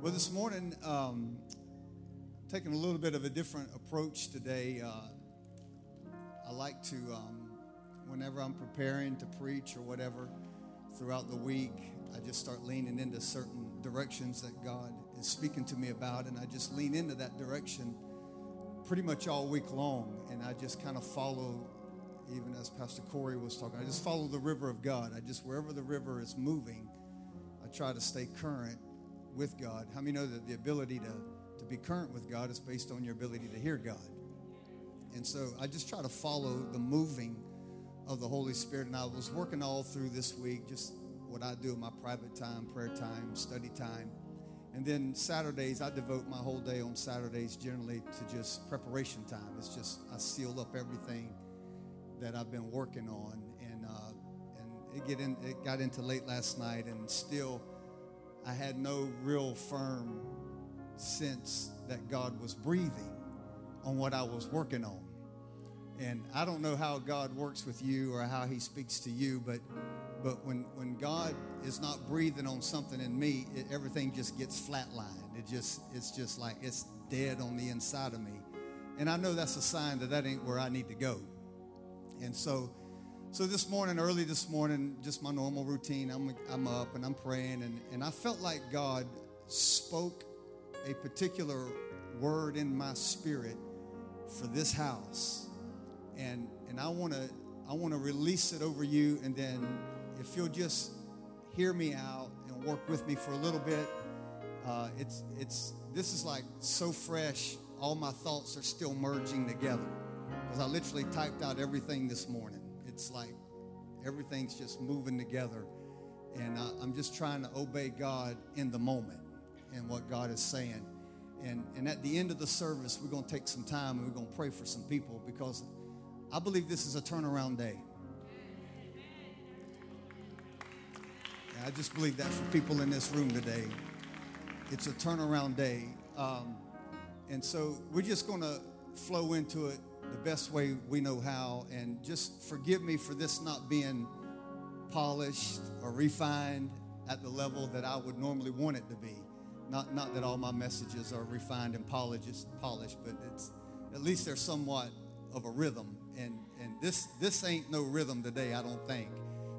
Well, this morning, um, taking a little bit of a different approach today. Uh, I like to, um, whenever I'm preparing to preach or whatever throughout the week, I just start leaning into certain directions that God is speaking to me about, and I just lean into that direction pretty much all week long, and I just kind of follow. Even as Pastor Corey was talking, I just follow the river of God. I just, wherever the river is moving, I try to stay current with God. How many know that the ability to, to be current with God is based on your ability to hear God? And so I just try to follow the moving of the Holy Spirit. And I was working all through this week, just what I do in my private time, prayer time, study time. And then Saturdays, I devote my whole day on Saturdays generally to just preparation time. It's just, I seal up everything that I've been working on. And, uh, and it, get in, it got into late last night and still I had no real firm sense that God was breathing on what I was working on. And I don't know how God works with you or how he speaks to you, but but when when God is not breathing on something in me, it, everything just gets flatlined. It just it's just like it's dead on the inside of me. And I know that's a sign that that ain't where I need to go. And so so this morning, early this morning, just my normal routine, I'm, I'm up and I'm praying, and, and I felt like God spoke a particular word in my spirit for this house. And, and I want to I want to release it over you, and then if you'll just hear me out and work with me for a little bit, uh, it's it's this is like so fresh. All my thoughts are still merging together because I literally typed out everything this morning it's like everything's just moving together. And uh, I'm just trying to obey God in the moment and what God is saying. And, and at the end of the service, we're going to take some time and we're going to pray for some people because I believe this is a turnaround day. I just believe that for people in this room today. It's a turnaround day. Um, and so we're just going to flow into it the best way we know how. And just forgive me for this not being polished or refined at the level that I would normally want it to be. Not, not that all my messages are refined and polished, polished, but it's at least they're somewhat of a rhythm. And, and this, this ain't no rhythm today, I don't think.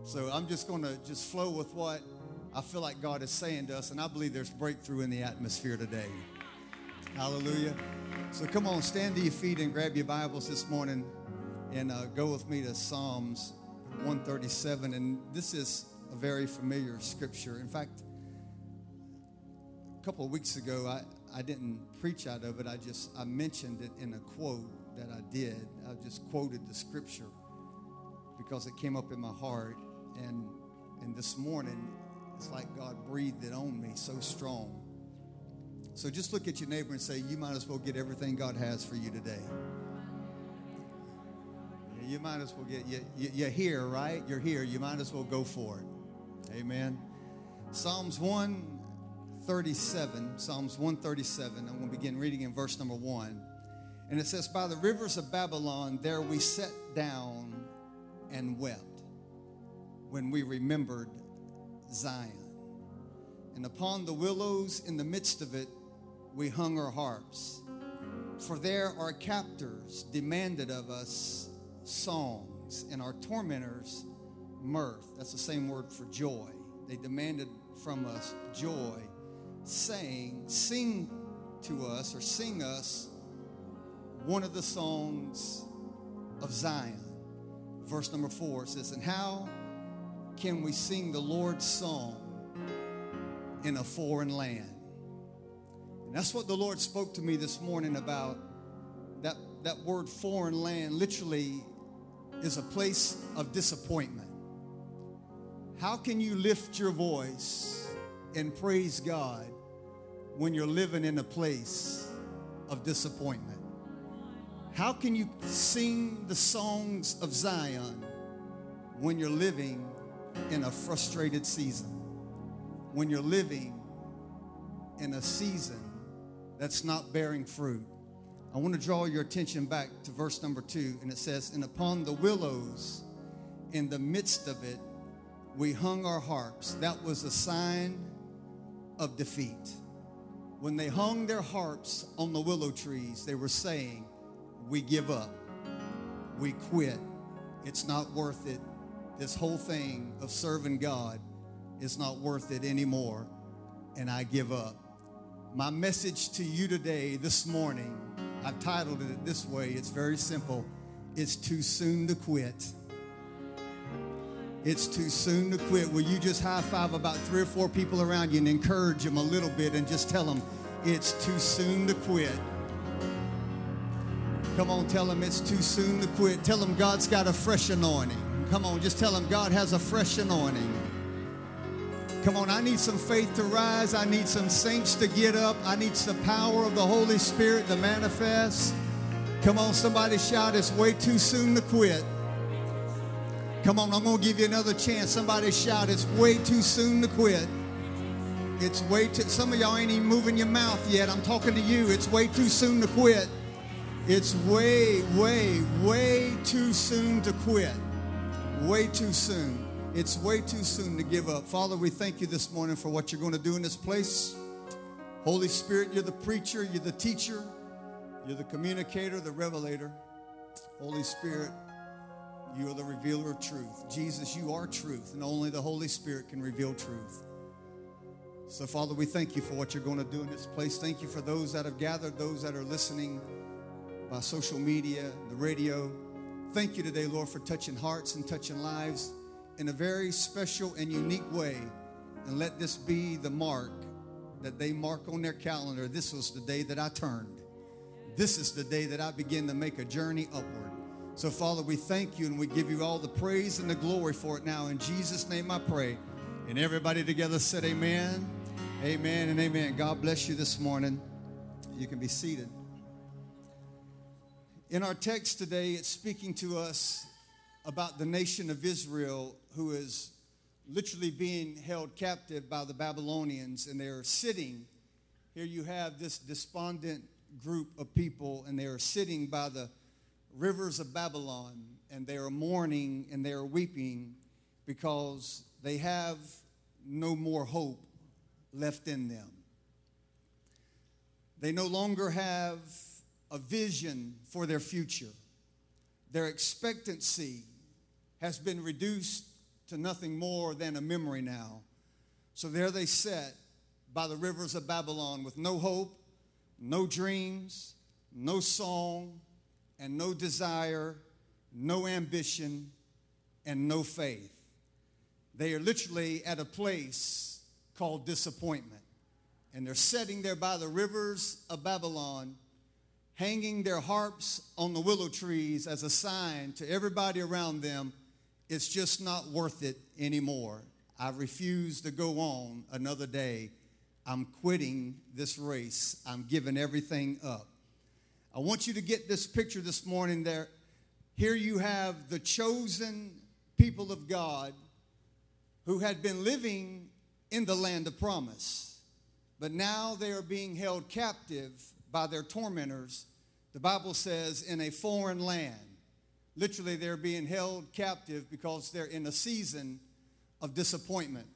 So I'm just going to just flow with what I feel like God is saying to us. And I believe there's breakthrough in the atmosphere today. Hallelujah. So come on, stand to your feet and grab your Bibles this morning and uh, go with me to Psalms 137. And this is a very familiar scripture. In fact, a couple of weeks ago, I, I didn't preach out of it. I just I mentioned it in a quote that I did. I just quoted the scripture because it came up in my heart. And and this morning, it's like God breathed it on me so strong so just look at your neighbor and say, You might as well get everything God has for you today. You might as well get, you, you're here, right? You're here. You might as well go for it. Amen. Psalms 137, Psalms 137, I'm going to begin reading in verse number one. And it says, By the rivers of Babylon, there we sat down and wept when we remembered Zion. And upon the willows in the midst of it, we hung our harps. For there our captors demanded of us songs, and our tormentors mirth. That's the same word for joy. They demanded from us joy, saying, Sing to us or sing us one of the songs of Zion. Verse number four says, And how can we sing the Lord's song in a foreign land? And that's what the Lord spoke to me this morning about. That, that word foreign land literally is a place of disappointment. How can you lift your voice and praise God when you're living in a place of disappointment? How can you sing the songs of Zion when you're living in a frustrated season? When you're living in a season that's not bearing fruit. I want to draw your attention back to verse number two, and it says, And upon the willows in the midst of it, we hung our harps. That was a sign of defeat. when they hung their harps on the willow trees, they were saying, We give up. We quit. It's not worth it. This whole thing of serving God is not worth it anymore. And I give up. My message to you today, this morning, I've titled it this way. It's very simple. It's too soon to quit. It's too soon to quit. Will you just high five about three or four people around you and encourage them a little bit and just tell them it's too soon to quit? Come on, tell them it's too soon to quit. Tell them God's got a fresh anointing. Come on, just tell them God has a fresh anointing. Come on, I need some faith to rise. I need some saints to get up. I need the power of the Holy Spirit to manifest. Come on, somebody shout, it's way too soon to quit. Come on, I'm going to give you another chance. Somebody shout, it's way too soon to quit. It's way too, some of y'all ain't even moving your mouth yet. I'm talking to you. It's way too soon to quit. It's way, way, way too soon to quit. Way too soon. It's way too soon to give up. Father, we thank you this morning for what you're going to do in this place. Holy Spirit, you're the preacher, you're the teacher, you're the communicator, the revelator. Holy Spirit, you are the revealer of truth. Jesus, you are truth, and only the Holy Spirit can reveal truth. So, Father, we thank you for what you're going to do in this place. Thank you for those that have gathered, those that are listening by social media, the radio. Thank you today, Lord, for touching hearts and touching lives in a very special and unique way. And let this be the mark that they mark on their calendar. This was the day that I turned. This is the day that I begin to make a journey upward. So, Father, we thank you and we give you all the praise and the glory for it now. In Jesus' name I pray. And everybody together said, Amen, Amen, and Amen. God bless you this morning. You can be seated. In our text today, it's speaking to us about the nation of Israel who is literally being held captive by the Babylonians and they're sitting. Here you have this despondent group of people, and they are sitting by the rivers of Babylon, and they are mourning and they are weeping because they have no more hope left in them. They no longer have a vision for their future. Their expectancy has been reduced to nothing more than a memory now. So there they sat by the rivers of Babylon with no hope, no dreams, no song, and no desire, no ambition, and no faith. They are literally at a place called disappointment. And they're sitting there by the rivers of Babylon, hanging their harps on the willow trees as a sign to everybody around them it's just not worth it anymore. I refuse to go on another day. I'm quitting this race. I'm giving everything up. I want you to get this picture this morning there. Here you have the chosen people of God who had been living in the land of promise, but now they are being held captive by their tormentors. The Bible says, in a foreign land. Literally, they're being held captive because they're in a season of disappointment.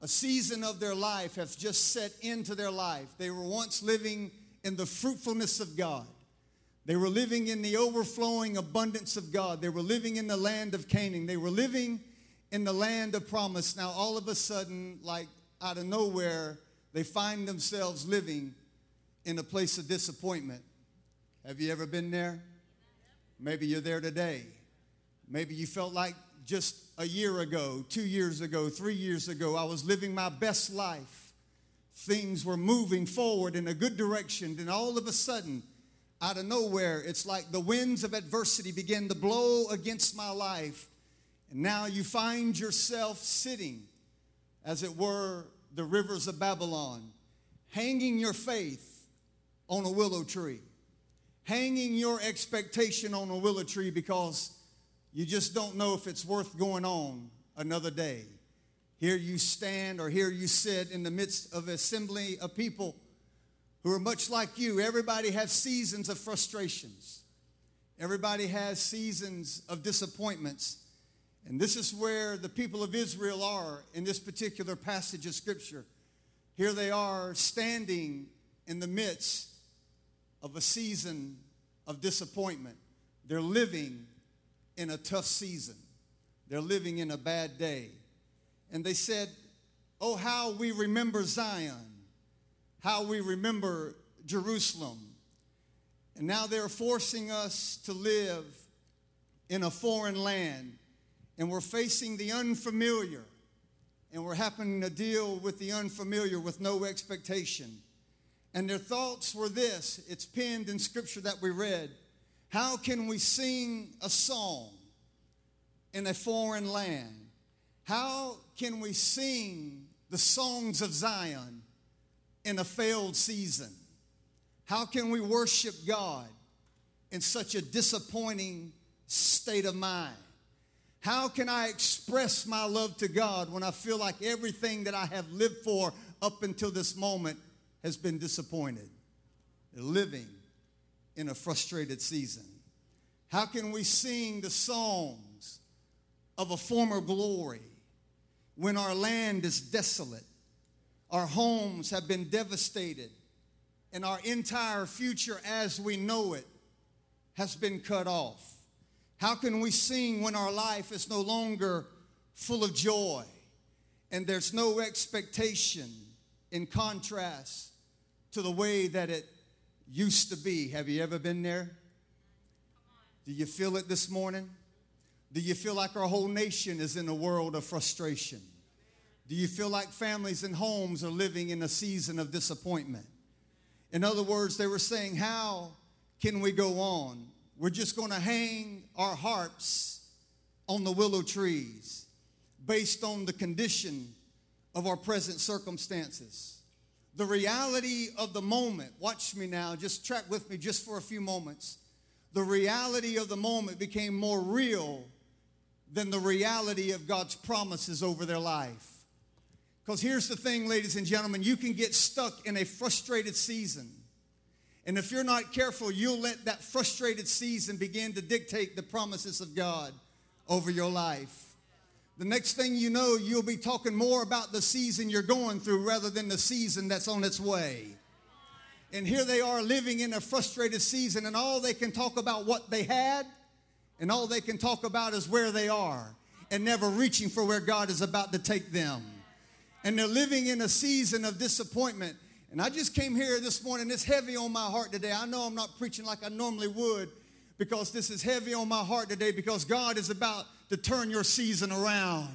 A season of their life has just set into their life. They were once living in the fruitfulness of God. They were living in the overflowing abundance of God. They were living in the land of Canaan. They were living in the land of promise. Now, all of a sudden, like out of nowhere, they find themselves living in a place of disappointment. Have you ever been there? Maybe you're there today. Maybe you felt like just a year ago, two years ago, three years ago, I was living my best life things were moving forward in a good direction. Then all of a sudden, out of nowhere, it's like the winds of adversity begin to blow against my life. And now you find yourself sitting, as it were, the rivers of Babylon, hanging your faith on a willow tree, hanging your expectation on a willow tree because you just don't know if it's worth going on another day. Here you stand or here you sit in the midst of an assembly of people who are much like you. Everybody has seasons of frustrations, everybody has seasons of disappointments. And this is where the people of Israel are in this particular passage of Scripture. Here they are standing in the midst of a season of disappointment. They're living in a tough season. They're living in a bad day. And they said, Oh, how we remember Zion, how we remember Jerusalem. And now they're forcing us to live in a foreign land, and we're facing the unfamiliar, and we're having to deal with the unfamiliar with no expectation. And their thoughts were this it's penned in scripture that we read. How can we sing a song in a foreign land? How can we sing the songs of Zion in a failed season? How can we worship God in such a disappointing state of mind? How can I express my love to God when I feel like everything that I have lived for up until this moment has been disappointed? living in a frustrated season. How can we sing the songs of a former glory when our land is desolate, our homes have been devastated, and our entire future as we know it has been cut off? How can we sing when our life is no longer full of joy and there's no expectation in contrast to the way that it used to be? Have you ever been there? Do you feel it this morning? Do you feel like our whole nation is in a world of frustration? Do you feel like families and homes are living in a season of disappointment? In other words, they were saying, How can we go on? We're just going to hang our harps on the willow trees based on the condition of our present circumstances. The reality of the moment, watch me now, just track with me just for a few moments. The reality of the moment became more real than the reality of God's promises over their life. Because here's the thing, ladies and gentlemen, you can get stuck in a frustrated season. And if you're not careful, you'll let that frustrated season begin to dictate the promises of God over your life. The next thing you know, you'll be talking more about the season you're going through rather than the season that's on its way. And here they are living in a frustrated season, and all they can talk about what they had and all they can talk about is where they are and never reaching for where God is about to take them. And they're living in a season of disappointment. And I just came here this morning. It's heavy on my heart today. I know I'm not preaching like I normally would because this is heavy on my heart today because God is about to turn your season around.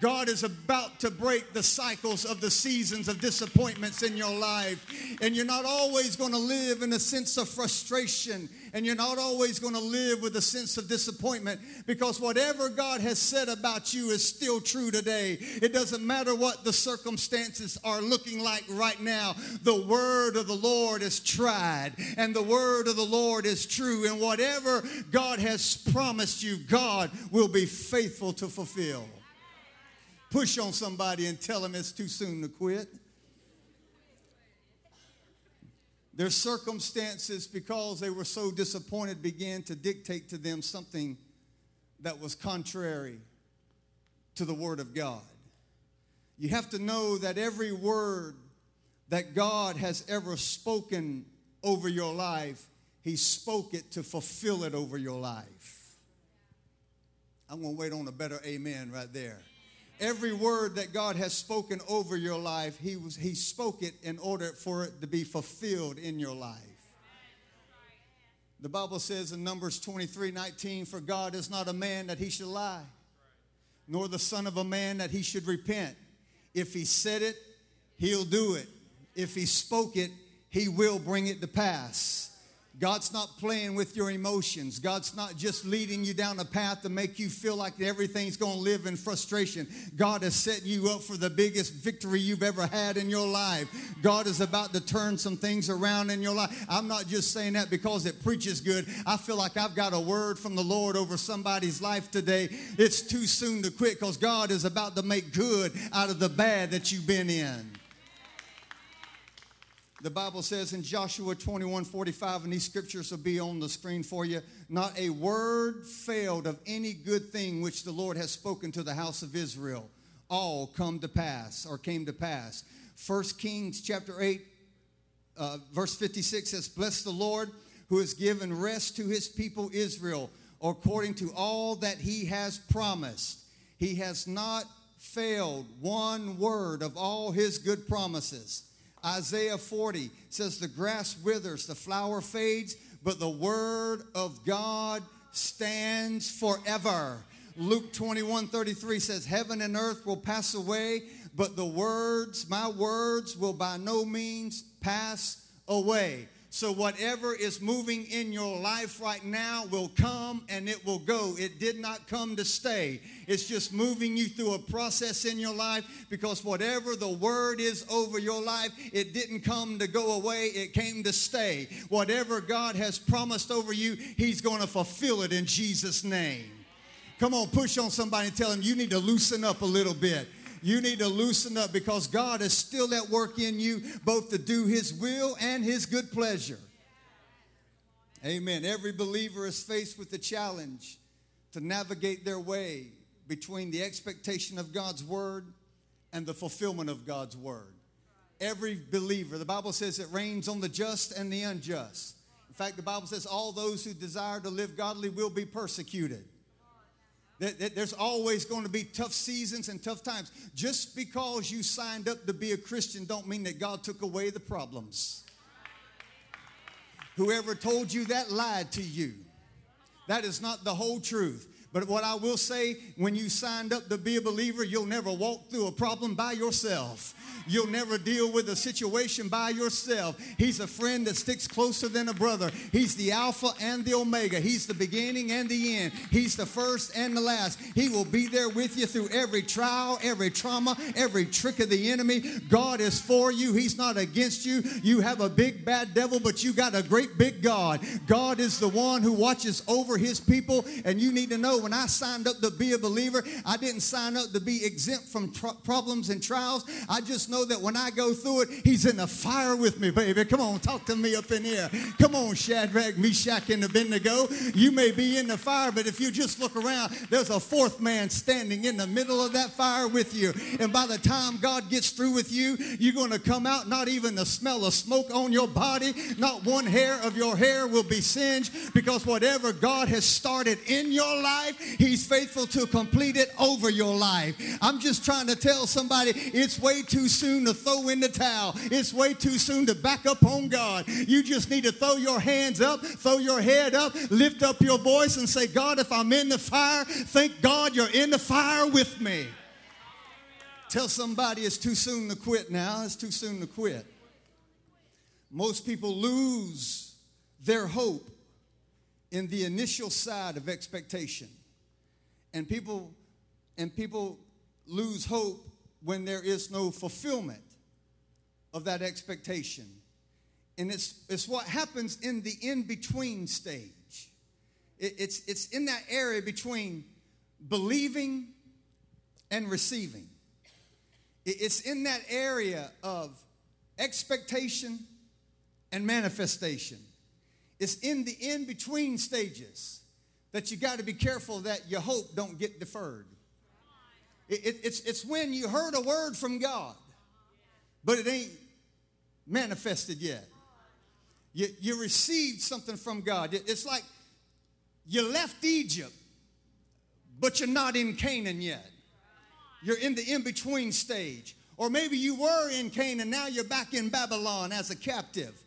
God is about to break the cycles of the seasons of disappointments in your life. And you're not always going to live in a sense of frustration. And you're not always going to live with a sense of disappointment because whatever God has said about you is still true today. It doesn't matter what the circumstances are looking like right now. The word of the Lord is tried and the word of the Lord is true. And whatever God has promised you, God will be faithful to fulfill. Push on somebody and tell them it's too soon to quit. Their circumstances, because they were so disappointed, began to dictate to them something that was contrary to the Word of God. You have to know that every word that God has ever spoken over your life, He spoke it to fulfill it over your life. I'm going to wait on a better amen right there every word that God has spoken over your life, he, was, he spoke it in order for it to be fulfilled in your life. The Bible says in Numbers 23 19, For God is not a man that he should lie, nor the Son of a man that he should repent. If he said it, he'll do it. If he spoke it, he will bring it to pass. God's not playing with your emotions. God's not just leading you down a path to make you feel like everything's going to live in frustration. God has set you up for the biggest victory you've ever had in your life. God is about to turn some things around in your life. I'm not just saying that because it preaches good. I feel like I've got a word from the Lord over somebody's life today. It's too soon to quit because God is about to make good out of the bad that you've been in. The Bible says in Joshua 21 45, and these scriptures will be on the screen for you not a word failed of any good thing which the Lord has spoken to the house of Israel. All come to pass or came to pass. 1 Kings chapter 8, uh, verse 56 says, Bless the Lord who has given rest to his people Israel according to all that he has promised. He has not failed one word of all his good promises. Isaiah 40 says, The grass withers, the flower fades, but the word of God stands forever. Luke 21 33 says, Heaven and earth will pass away, but the words, my words, will by no means pass away. So, whatever is moving in your life right now will come and it will go. It did not come to stay. It's just moving you through a process in your life because whatever the word is over your life, it didn't come to go away, it came to stay. Whatever God has promised over you, He's going to fulfill it in Jesus' name. Come on, push on somebody and tell them you need to loosen up a little bit. You need to loosen up because God is still at work in you, both to do His will and His good pleasure. Amen. Every believer is faced with the challenge to navigate their way between the expectation of God's word and the fulfillment of God's word. Every believer, the Bible says it rains on the just and the unjust. In fact, the Bible says all those who desire to live godly will be persecuted. There's always going to be tough seasons and tough times. Just because you signed up to be a Christian don't mean that God took away the problems. Whoever told you that lied to you. That is not the whole truth. But what I will say, when you signed up to be a believer, you'll never walk through a problem by yourself. You'll never deal with a situation by yourself. He's a friend that sticks closer than a brother. He's the Alpha and the Omega. He's the beginning and the end. He's the first and the last. He will be there with you through every trial, every trauma, every trick of the enemy. God is for you. He's not against you. You have a big bad devil, but you got a great big God. God is the one who watches over his people. And you need to know when I signed up to be a believer, I didn't sign up to be exempt from tr- problems and trials. I just know that when I go through it, He's in the fire with me, baby. Come on, talk to me up in here. Come on, Shadrach, Meshach, and Abednego. You may be in the fire, but if you just look around, there's a fourth man standing in the middle of that fire with you. And by the time God gets through with you, you're going to come out not even the smell of smoke on your body, not one hair of your hair will be singed because whatever God has started in your life, He's faithful to complete it over your life. I'm just trying to tell somebody it's way too soon soon to throw in the towel. It's way too soon to back up on God. You just need to throw your hands up, throw your head up, lift up your voice and say, God, if I'm in the fire, thank God you're in the fire with me. Tell somebody it's too soon to quit now. It's too soon to quit. Most people lose their hope in the initial side of expectation. And people and people lose hope when there is no fulfillment of that expectation. And it's, it's what happens in the in between stage. It, it's, it's in that area between believing and receiving. It, it's in that area of expectation and manifestation. It's in the in between stages that you got to be careful that your hope don't get deferred. It, it, it's, it's when you heard a word from God, but it ain't manifested yet. You, you received something from God. It's like you left Egypt, but you're not in Canaan yet. You're in the in between stage. Or maybe you were in Canaan, now you're back in Babylon as a captive.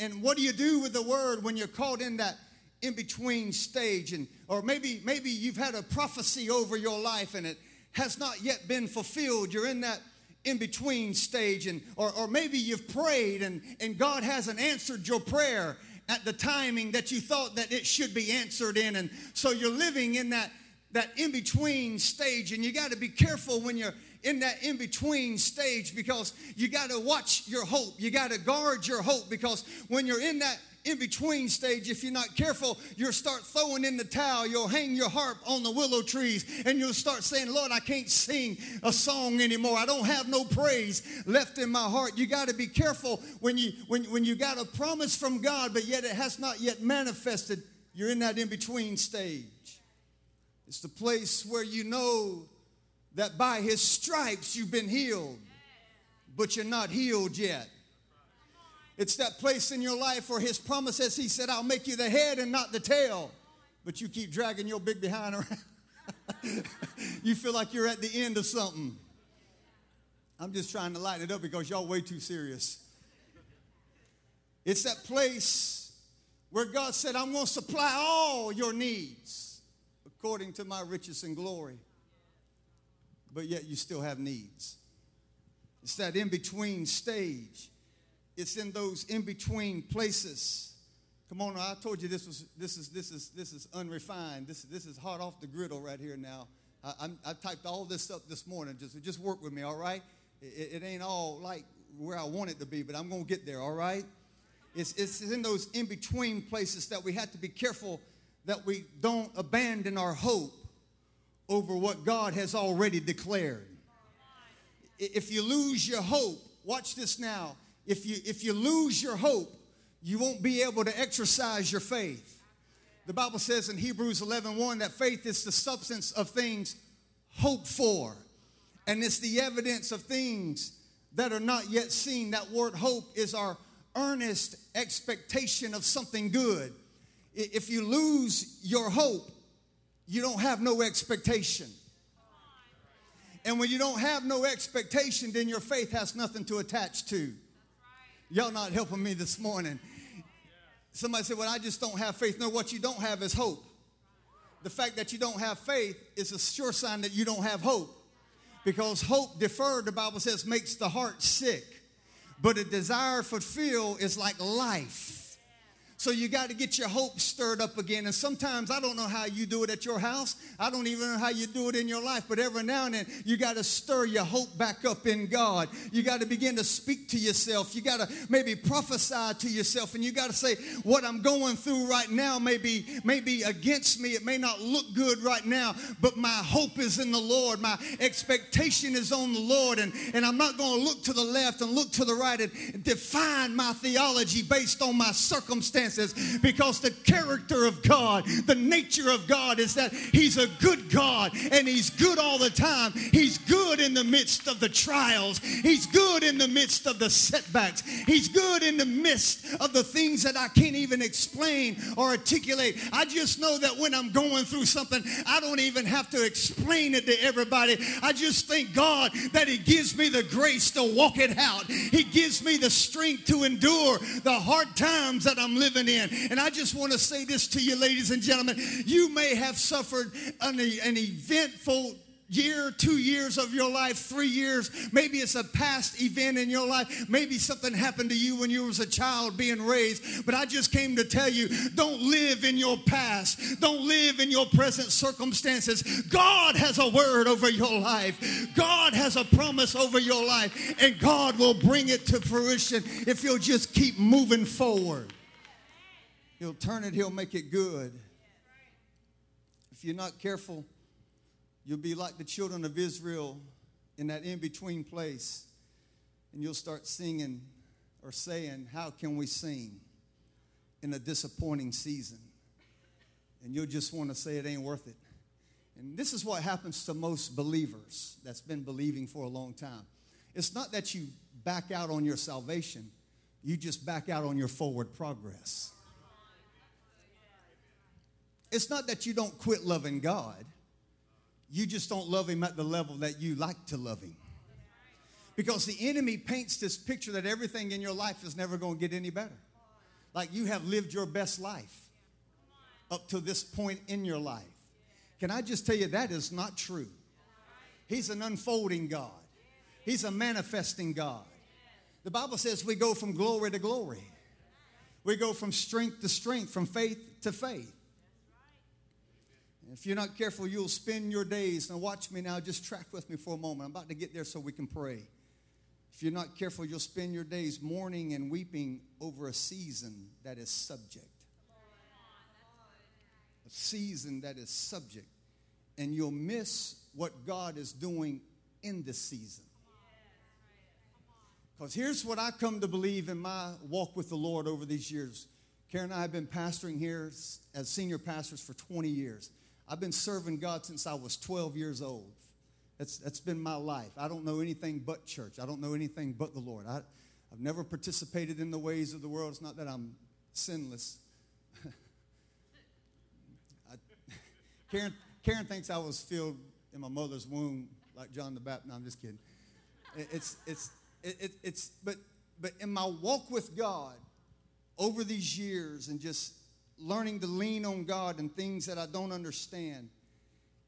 And what do you do with the word when you're caught in that in between stage? And or maybe maybe you've had a prophecy over your life and it has not yet been fulfilled. You're in that in between stage, and or, or maybe you've prayed and, and God hasn't answered your prayer at the timing that you thought that it should be answered in. And so you're living in that that in between stage, and you got to be careful when you're in that in between stage because you got to watch your hope. You got to guard your hope because when you're in that in between stage, if you're not careful, you'll start throwing in the towel. You'll hang your harp on the willow trees and you'll start saying, Lord, I can't sing a song anymore. I don't have no praise left in my heart. You got to be careful when you when, when you got a promise from God, but yet it has not yet manifested. You're in that in between stage. It's the place where you know that by his stripes you've been healed, but you're not healed yet. It's that place in your life where his promise promises, he said, I'll make you the head and not the tail. But you keep dragging your big behind around. you feel like you're at the end of something. I'm just trying to lighten it up because y'all way too serious. It's that place where God said, I'm going to supply all your needs according to my riches and glory. But yet you still have needs. It's that in between stage. It's in those in between places. Come on, I told you this was this is this is this is unrefined. This this is hot off the griddle right here now. I, I, typed all this up this morning. Just just work with me, all right? It, it ain't all like where I want it to be, but I'm gonna get there, all right? It's, it's in those in between places that we have to be careful that we don't abandon our hope over what God has already declared. If you lose your hope, watch this now. If you if you lose your hope, you won't be able to exercise your faith. The Bible says in Hebrews 11 1 that faith is the substance of things hoped for, and it's the evidence of things that are not yet seen. That word hope is our earnest expectation of something good. If you lose your hope, you don't have no expectation. And when you don't have no expectation, then your faith has nothing to attach to. Y'all not helping me this morning. Somebody said, Well, I just don't have faith. No, what you don't have is hope. The fact that you don't have faith is a sure sign that you don't have hope. Because hope deferred, the Bible says, makes the heart sick. But a desire fulfilled is like life. So you got to get your hope stirred up again. And sometimes I don't know how you do it at your house. I don't even know how you do it in your life. But every now and then you got to stir your hope back up in God. You got to begin to speak to yourself. You got to maybe prophesy to yourself. And you got to say, what I'm going through right now may be, may be against me. It may not look good right now, but my hope is in the Lord. My expectation is on the Lord. And, and I'm not going to look to the left and look to the right and define my theology based on my circumstances circumstances because the character of God, the nature of God is that He's a good God and He's good all the time. He's good in the midst of the trials, He's good in the midst of the setbacks, He's good in the midst of the things that I can't even explain or articulate. I just know that when I'm going through something, I don't even have to explain it to everybody. I just thank God that He gives me the grace to walk it out. He gives me the strength to endure the hard times that I'm living in. And I just want to say this to you, ladies and gentlemen. You may have suffered an, an eventful year, two years of your life, three years. Maybe it's a past event in your life. Maybe something happened to you when you was a child being raised. But I just came to tell you, don't live in your past. Don't live in your present circumstances. God has a word over your life. God has a promise over your life. And God will bring it to fruition if you'll just keep moving forward. He'll turn it, He'll make it good. If you're not careful, you'll be like the children of Israel in that in between place, and you'll start singing or saying, How can we sing in a disappointing season? And you'll just want to say it ain't worth it. And this is what happens to most believers that's been believing for a long time. It's not that you back out on your salvation, you just back out on your forward progress. It's not that you don't quit loving God, you just don't love Him at the level that you like to love Him. Because the enemy paints this picture that everything in your life is never going to get any better. Like you have lived your best life up to this point in your life. Can I just tell you that is not true? He's an unfolding God, He's a manifesting God. The Bible says we go from glory to glory, we go from strength to strength, from faith to faith. If you're not careful, you'll spend your days. Now, watch me now. Just track with me for a moment. I'm about to get there so we can pray. If you're not careful, you'll spend your days mourning and weeping over a season that is subject. A season that is subject. And you'll miss what God is doing in this season. Because here's what I come to believe in my walk with the Lord over these years. Karen and I have been pastoring here as senior pastors for 20 years. I've been serving God since I was 12 years old. That's, that's been my life. I don't know anything but church. I don't know anything but the Lord. I, I've never participated in the ways of the world. It's not that I'm sinless. I, Karen, Karen thinks I was filled in my mother's womb like John the Baptist. No, I'm just kidding. It, it's, it's, it, it, it's, but, but in my walk with God over these years and just learning to lean on God and things that I don't understand,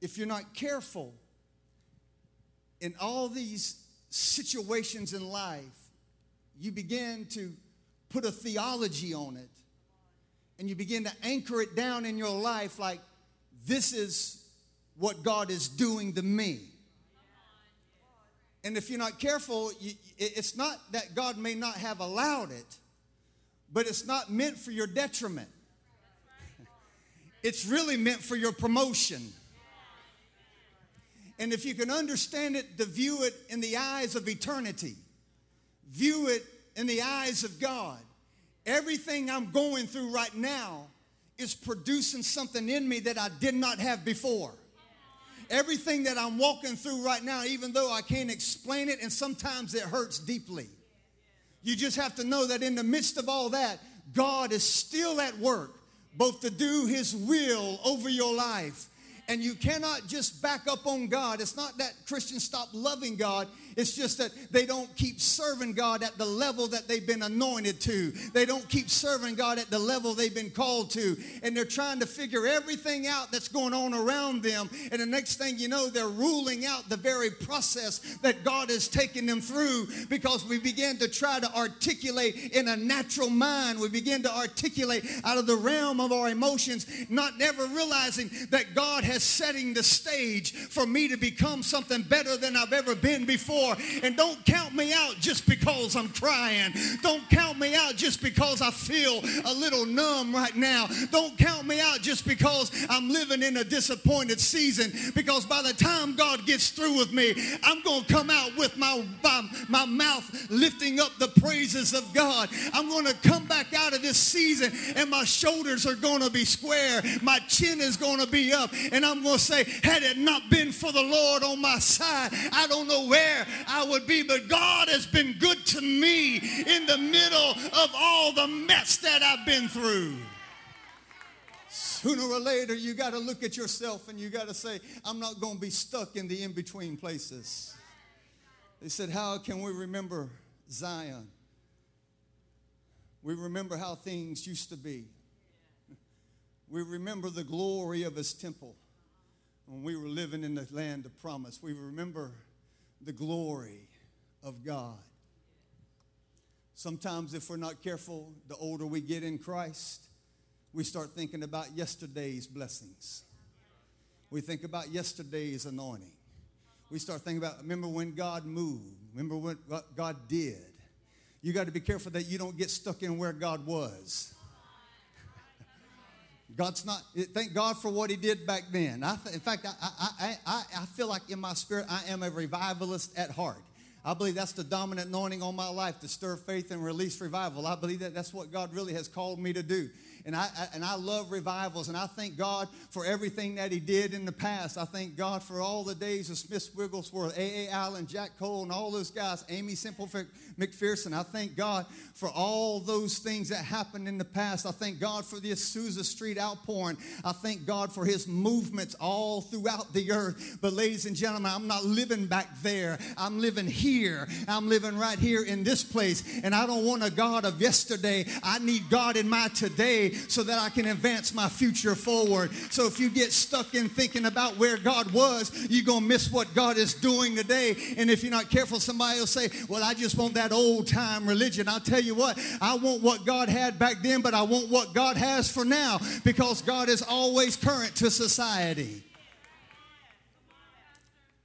if you're not careful in all these situations in life, you begin to put a theology on it and you begin to anchor it down in your life like this is what God is doing to me. And if you're not careful, you, it's not that God may not have allowed it, but it's not meant for your detriment. It's really meant for your promotion. And if you can understand it, to view it in the eyes of eternity, view it in the eyes of God. Everything I'm going through right now is producing something in me that I did not have before. Everything that I'm walking through right now, even though I can't explain it, and sometimes it hurts deeply. You just have to know that in the midst of all that, God is still at work, both to do His will over your life. And you cannot just back up on God. It's not that Christians stop loving God. It's just that they don't keep serving God at the level that they've been anointed to. They don't keep serving God at the level they've been called to. And they're trying to figure everything out that's going on around them. And the next thing you know, they're ruling out the very process that God is taking them through because we begin to try to articulate in a natural mind. We begin to articulate out of the realm of our emotions, not never realizing that God has setting the stage for me to become something better than I've ever been before and don't count me out just because I'm crying. Don't count me out just because I feel a little numb right now. Don't count me out just because I'm living in a disappointed season. Because by the time God gets through with me, I'm going to come out with my, my, my mouth lifting up the praises of God. I'm going to come back out of this season and my shoulders are going to be square. My chin is going to be up. And I'm going to say, had it not been for the Lord on my side, I don't know where I would be. But God has been good to me in the middle of all the mess that I've been through. Sooner or later, you got to look at yourself and you got to say, I'm not going to be stuck in the in between places. They said, How can we remember Zion? We remember how things used to be. We remember the glory of his temple when we were living in the land of promise. We remember the glory of God. Sometimes, if we're not careful, the older we get in Christ, we start thinking about yesterday's blessings. We think about yesterday's anointing. We start thinking about, remember when God moved, remember what God did. You got to be careful that you don't get stuck in where God was. God's not, thank God for what He did back then. I, in fact, I, I, I, I feel like in my spirit, I am a revivalist at heart. I believe that's the dominant anointing on my life to stir faith and release revival. I believe that that's what God really has called me to do. And I, I, and I love revivals, and I thank God for everything that He did in the past. I thank God for all the days of Smith Wigglesworth, A.A. Allen, Jack Coe, and all those guys, Aimee Semple McPherson. I thank God for all those things that happened in the past. I thank God for the Azusa Street outpouring. I thank God for His movements all throughout the earth. But, ladies and gentlemen, I'm not living back there. I'm living here. I'm living right here in this place. And I don't want a God of yesterday. I need God in my today so that I can advance my future forward. So if you get stuck in thinking about where God was, you're going to miss what God is doing today. And if you're not careful, somebody will say, Well, I just want that old time religion. I'll tell you what, I want what God had back then, but I want what God has for now because God is always current to society.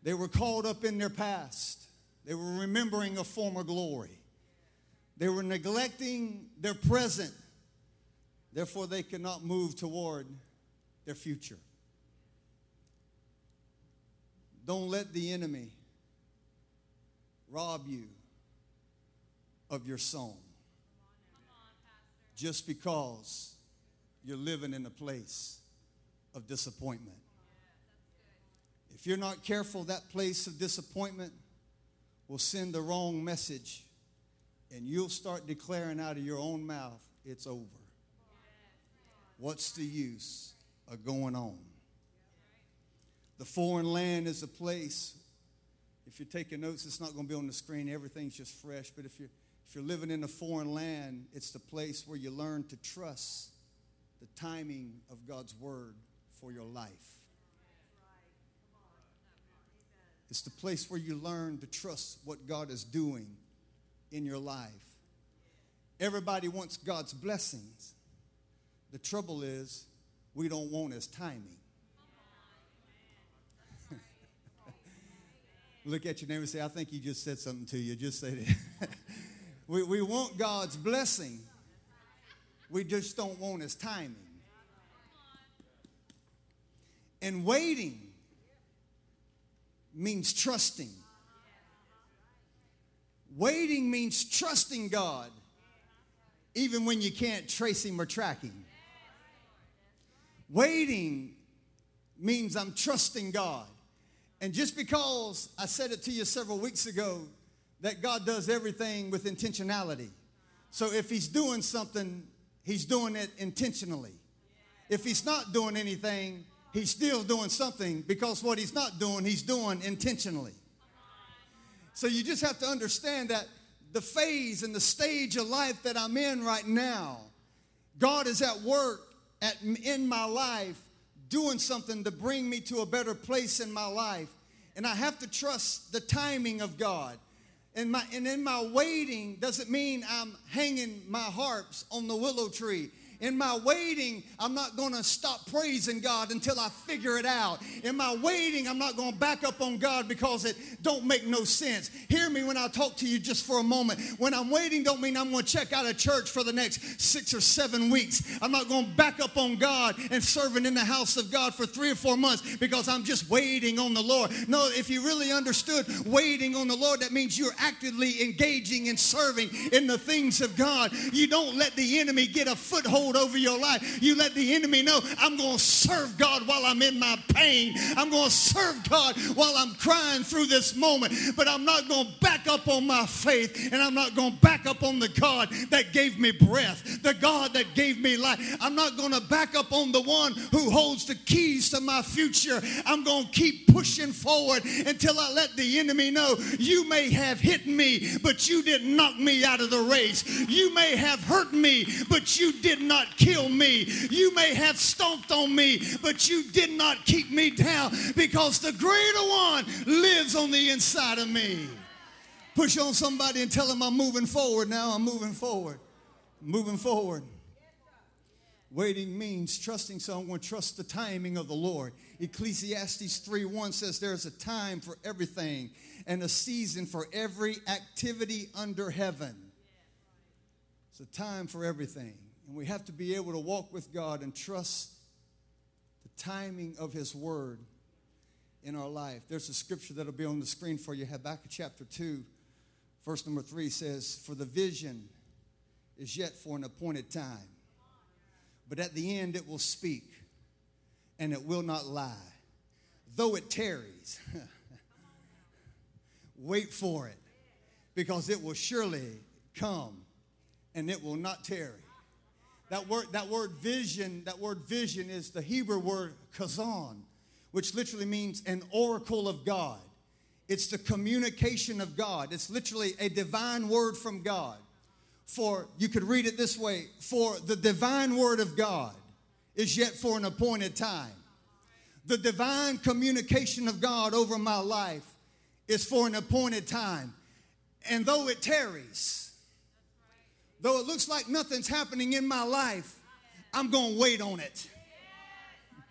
They were caught up in their past. They were remembering a former glory. They were neglecting their present Therefore, they cannot move toward their future. Don't let the enemy rob you of your song just because you're living in a place of disappointment. If you're not careful, that place of disappointment will send the wrong message and you'll start declaring out of your own mouth, it's over. What's the use of going on? The foreign land is a place, if you're taking notes, it's not going to be on the screen, everything's just fresh. But if you're, if you're living in a foreign land, it's the place where you learn to trust the timing of God's word for your life. It's the place where you learn to trust what God is doing in your life. Everybody wants God's blessings. The trouble is, we don't want His timing. Look at your neighbor and say, I think he just said something to you. Just say it. we, we want God's blessing, we just don't want His timing. And waiting means trusting. Waiting means trusting God even when you can't trace Him or track Him. Waiting means I'm trusting God. And just because I said it to you several weeks ago that God does everything with intentionality. So if He's doing something, He's doing it intentionally. If He's not doing anything, He's still doing something because what He's not doing, He's doing intentionally. So you just have to understand that the phase and the stage of life that I'm in right now, God is at work at, in my life doing something to bring me to a better place in my life. And I have to trust the timing of God. And, my, and in my waiting doesn't mean I'm hanging my harps on the willow tree in my waiting, I'm not going to stop praising God until I figure it out. In my waiting, I'm not going to back up on God because it don't make no sense. Hear me when I talk to you just for a moment. When I'm waiting, don't mean I'm going to check out a church for the next six or seven weeks. I'm not going to back up on God and serving in the house of God for three or four months because I'm just waiting on the Lord. No, if you really understood waiting on the Lord, that means you're actively engaging and serving in the things of God. You don't let the enemy get a foothold over your life. You let the enemy know, I'm going to serve God while I'm in my pain. I'm going to serve God while I'm crying through this moment. But I'm not going to back up on my faith and I'm not going to back up on the God that gave me breath, the God that gave me life. I'm not going to back up on the one who holds the keys to my future. I'm going to keep pushing forward until I let the enemy know you may have hit me, but you didn't knock me out of the race. You may have hurt me, but you did not not kill me. You may have stomped on me, but you did not keep me down because the greater one lives on the inside of me. Push on somebody and tell them I'm moving forward now. I'm moving forward. moving forward. Waiting means trusting someone, trust the timing of the Lord. Ecclesiastes 3:1 says there's a time for everything and a season for every activity under heaven. It's a time for everything. And we have to be able to walk with God and trust the timing of His Word in our life. There's a scripture that'll be on the screen for you. Habakkuk chapter 2, verse number 3 says, For the vision is yet for an appointed time, but at the end it will speak, and it will not lie. Though it tarries, wait for it, because it will surely come, and it will not tarry. That word, that word vision, that word vision is the Hebrew word chazon, which literally means an oracle of God. It's the communication of God. It's literally a divine word from God. For, you could read it this way for the divine word of God is yet for an appointed time. The divine communication of God over my life is for an appointed time. And though it tarries, Though it looks like nothing's happening in my life, I'm going to wait on it.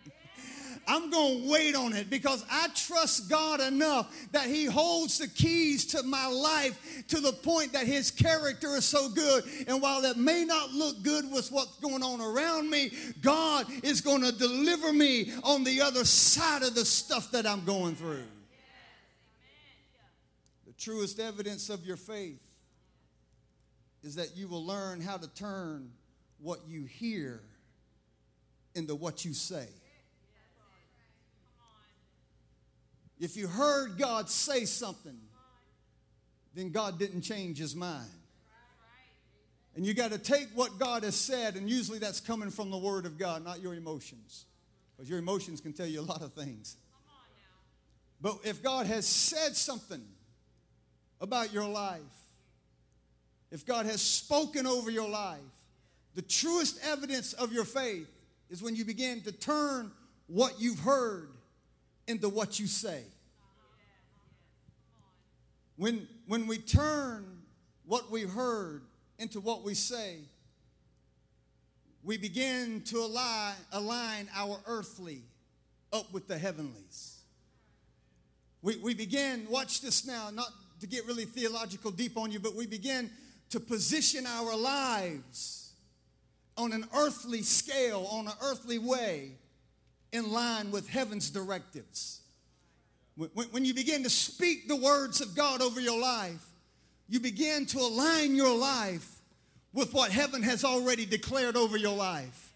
I'm going to wait on it because I trust God enough that He holds the keys to my life to the point that His character is so good. And while it may not look good with what's going on around me, God is going to deliver me on the other side of the stuff that I'm going through. The truest evidence of your faith is that you will learn how to turn what you hear into what you say. If you heard God say something, then God didn't change his mind. And you got to take what God has said, and usually that's coming from the Word of God, not your emotions. Because your emotions can tell you a lot of things. But if God has said something about your life, if God has spoken over your life, the truest evidence of your faith is when you begin to turn what you've heard into what you say. When, when we turn what we've heard into what we say, we begin to align, align our earthly up with the heavenlies. We, we begin, watch this now, not to get really theological deep on you, but we begin to position our lives on an earthly scale, on an earthly way, in line with heaven's directives. When, you begin to speak the words of God over your life, you begin to align your life with what heaven has already declared over your life.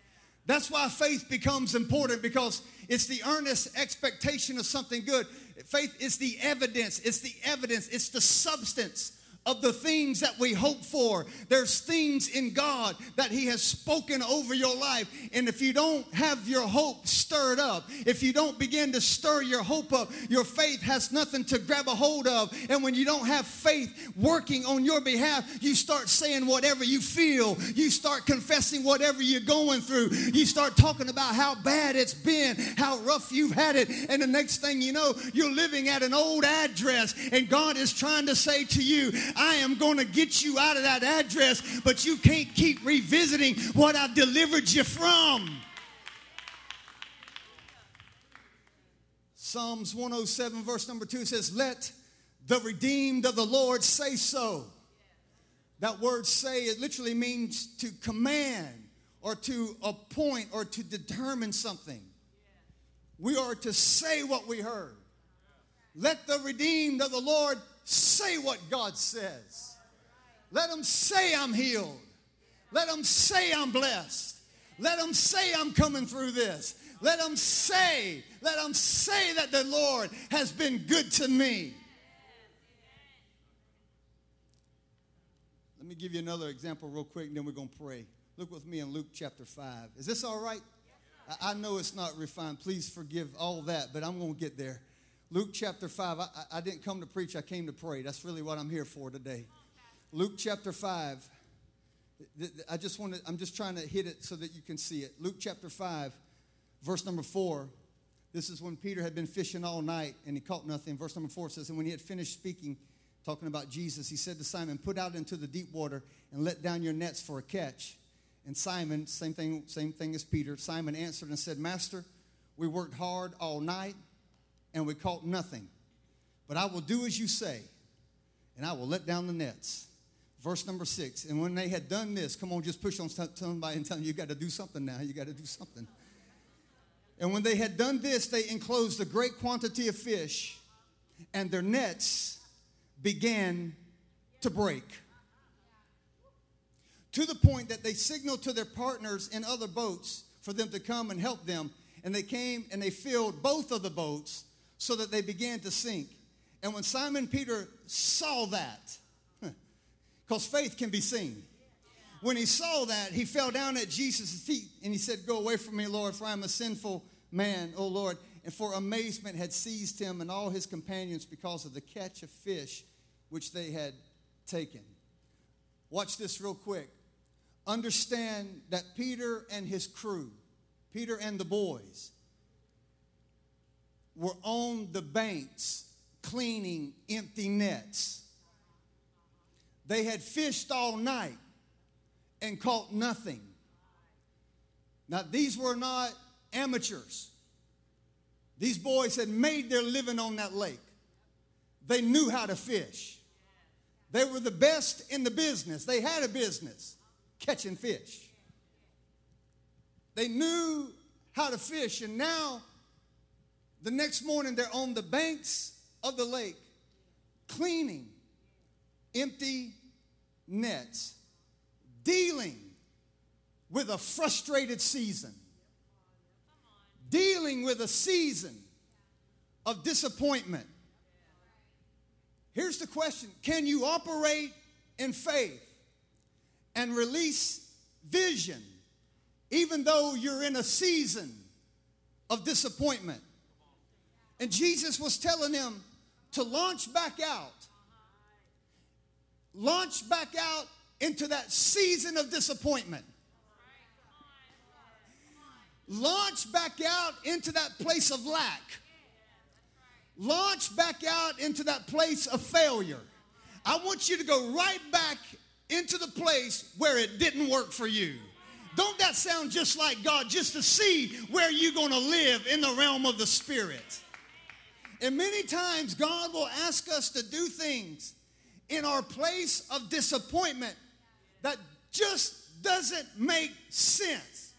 That's why faith becomes important because it's the earnest expectation of something good. Faith is the evidence, it's the evidence, it's the substance of the things that we hope for. There's things in God that He has spoken over your life. And if you don't have your hope stirred up, if you don't begin to stir your hope up, your faith has nothing to grab a hold of. And when you don't have faith working on your behalf, you start saying whatever you feel. You start confessing whatever you're going through. You start talking about how bad it's been, how rough you've had it. And the next thing you know, you're living at an old address. And God is trying to say to you, I am going to get you out of that address, but you can't keep revisiting what I've delivered you from. Psalms 107, verse number 2 says, Let the redeemed of the Lord say so. That word say, it literally means to command or to appoint or to determine something. We are to say what we heard. Let the redeemed of the Lord say what God says. Let them say I'm healed. Let them say I'm blessed. Let them say I'm coming through this. Let them say, let them say that the Lord has been good to me. Let me give you another example real quick and then we're going to pray. Look with me in Luke chapter 5. Is this all right? I know it's not refined. Please forgive all that, but I'm going to get there. Luke chapter 5. I, I, didn't come to preach, I came to pray. That's really what I'm here for today. Luke chapter 5. I just want to, I'm just trying to hit it so that you can see it. Luke chapter 5, verse number 4. This is when Peter had been fishing all night and he caught nothing. Verse number 4 says, And when he had finished speaking, talking about Jesus, he said to Simon, Put out into the deep water and let down your nets for a catch. And Simon, same thing, same thing as Peter, Simon answered and said, Master, we worked hard all night and we caught nothing. But I will do as you say, and I will let down the nets. Verse number six. And when they had done this, come on, just push on somebody and tell them, you got to do something now. You got to do something. And when they had done this, they enclosed a great quantity of fish, and their nets began to break. To the point that they signaled to their partners in other boats for them to come and help them. And they came and they filled both of the boats so that they began to sink. And when Simon Peter saw that, because faith can be seen, when he saw that, he fell down at Jesus' feet and he said, Go away from me, Lord, for I am a sinful man, O Lord. And for amazement had seized him and all his companions because of the catch of fish which they had taken. Watch this real quick. Understand that Peter and his crew, Peter and the boys, were on the banks cleaning empty nets. They had fished all night and caught nothing. Now, these were not amateurs. These boys had made their living on that lake. They knew how to fish. They were the best in the business. They had a business catching fish. They knew how to fish, and now the next morning, they're on the banks of the lake cleaning empty nets, dealing with a frustrated season, dealing with a season of disappointment. Here's the question Can you operate in faith and release vision, even though you're in a season of disappointment. And Jesus was telling them to launch back out, launch back out into that season of disappointment. Launch back out into that place of lack. Launch back out into that place of failure. I want you to go right back into the place where it didn't work for you. Don't that sound just like God? Just to see where you're going to live in the realm of the Spirit. And many times, God will ask us to do things in our place of disappointment that just doesn't make sense.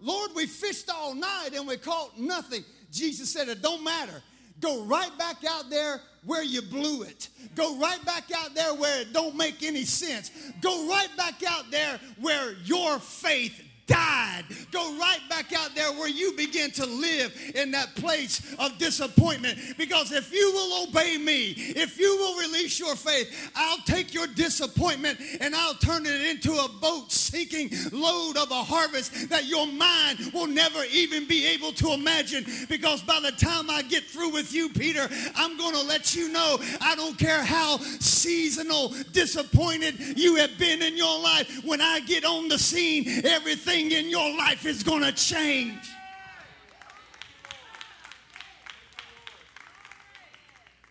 Lord, we fished all night and we caught nothing. Jesus said, It don't matter. Go right back out there where you blew it. Go right back out there where it don't make any sense. Go right back out there where your faith died. Go right back out there where you begin to live in that place of disappointment. Because if you will obey me, if you will release your faith, I'll take your disappointment and I'll turn it into a boat sinking load of a harvest that your mind will never even be able to imagine. Because by the time I get through with you, Peter, I'm going to let you know I don't care how seasonal disappointed you have been in your life. When I get on the scene, everything everything in your life is going to change.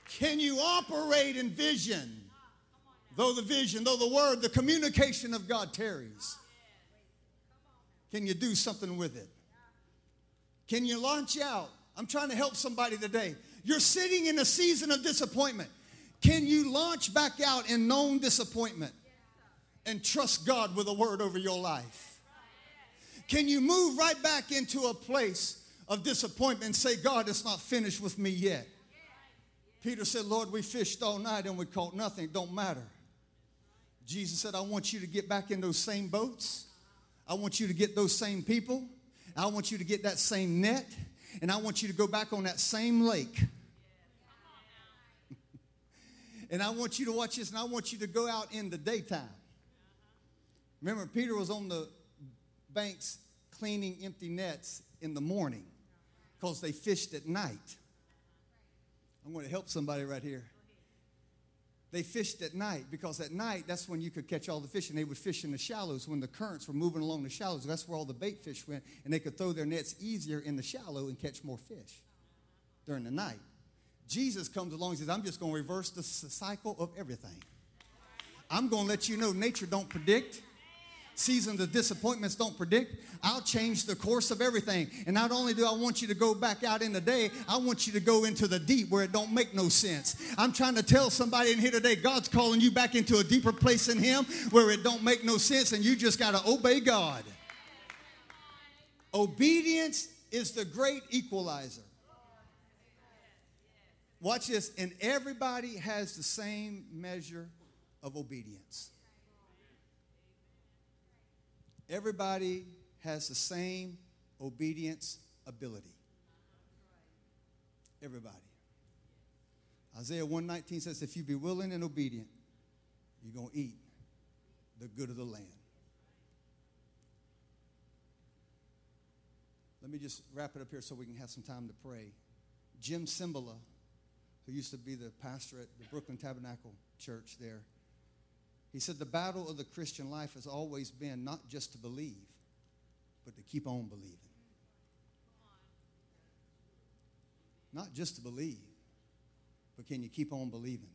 Can you operate in vision? Though the vision, though the word, the communication of God tarries. Can you do something with it? Can you launch out? I'm trying to help somebody today. You're sitting in a season of disappointment. Can you launch back out in known disappointment and trust God with a word over your life? Can you move right back into a place of disappointment and say, God, it's not finished with me yet? Peter said, Lord, we fished all night and we caught nothing. It don't matter. Jesus said, I want you to get back in those same boats. I want you to get those same people. I want you to get that same net. And I want you to go back on that same lake. and I want you to watch this, and I want you to go out in the daytime. Remember, Peter was on the banks cleaning empty nets in the morning because they fished at night. I'm going to help somebody right here. They fished at night because at night that's when you could catch all the fish, and they would fish in the shallows when the currents were moving along the shallows. That's where all the bait fish went, and they could throw their nets easier in the shallow and catch more fish during the night. Jesus comes along and says, I'm just going to reverse the cycle of everything. I'm going to let you know nature don't predict, seasons of disappointments don't predict, I'll change the course of everything. And not only do I want you to go back out in the day, I want you to go into the deep where it don't make no sense. I'm trying to tell somebody in here today, God's calling you back into a deeper place in Him where it don't make no sense, and you just got to obey God. Obedience is the great equalizer. Watch this, and everybody has the same measure of obedience. Everybody has the same obedience ability. Everybody. Isaiah 119 says, If you be willing and obedient, you're going to eat the good of the land. Let me just wrap it up here so we can have some time to pray. Jim Cymbala, who used to be the pastor at the Brooklyn Tabernacle Church there, he said, The battle of the Christian life has always been not just to believe, but to keep on believing. Not just to believe, but can you keep on believing?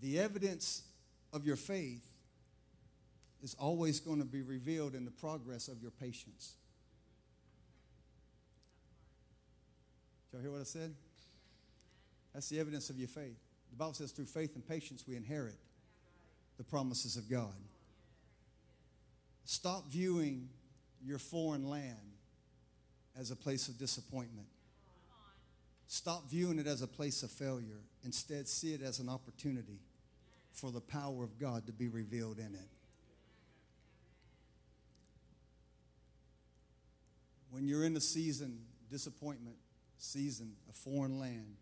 The evidence of your faith is always going to be revealed in the progress of your patience. Did y'all hear what I said? That's the evidence of your faith. The Bible says through faith and patience we inherit the promises of God. Stop viewing your foreign land as a place of disappointment. Stop viewing it as a place of failure. Instead, see it as an opportunity for the power of God to be revealed in it. When you're in a season, disappointment, season, a foreign land,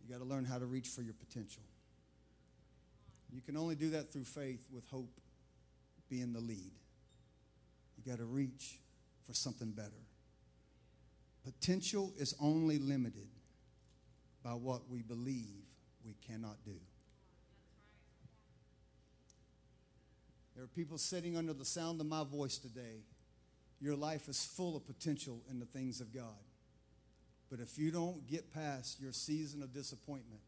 you got to learn how to reach for your potential. You can only do that through faith with hope being the lead. You got to reach for something better. Potential is only limited by what we believe we cannot do. There are people sitting under the sound of my voice today. Your life is full of potential in the things of God. But if you don't get past your season of disappointment,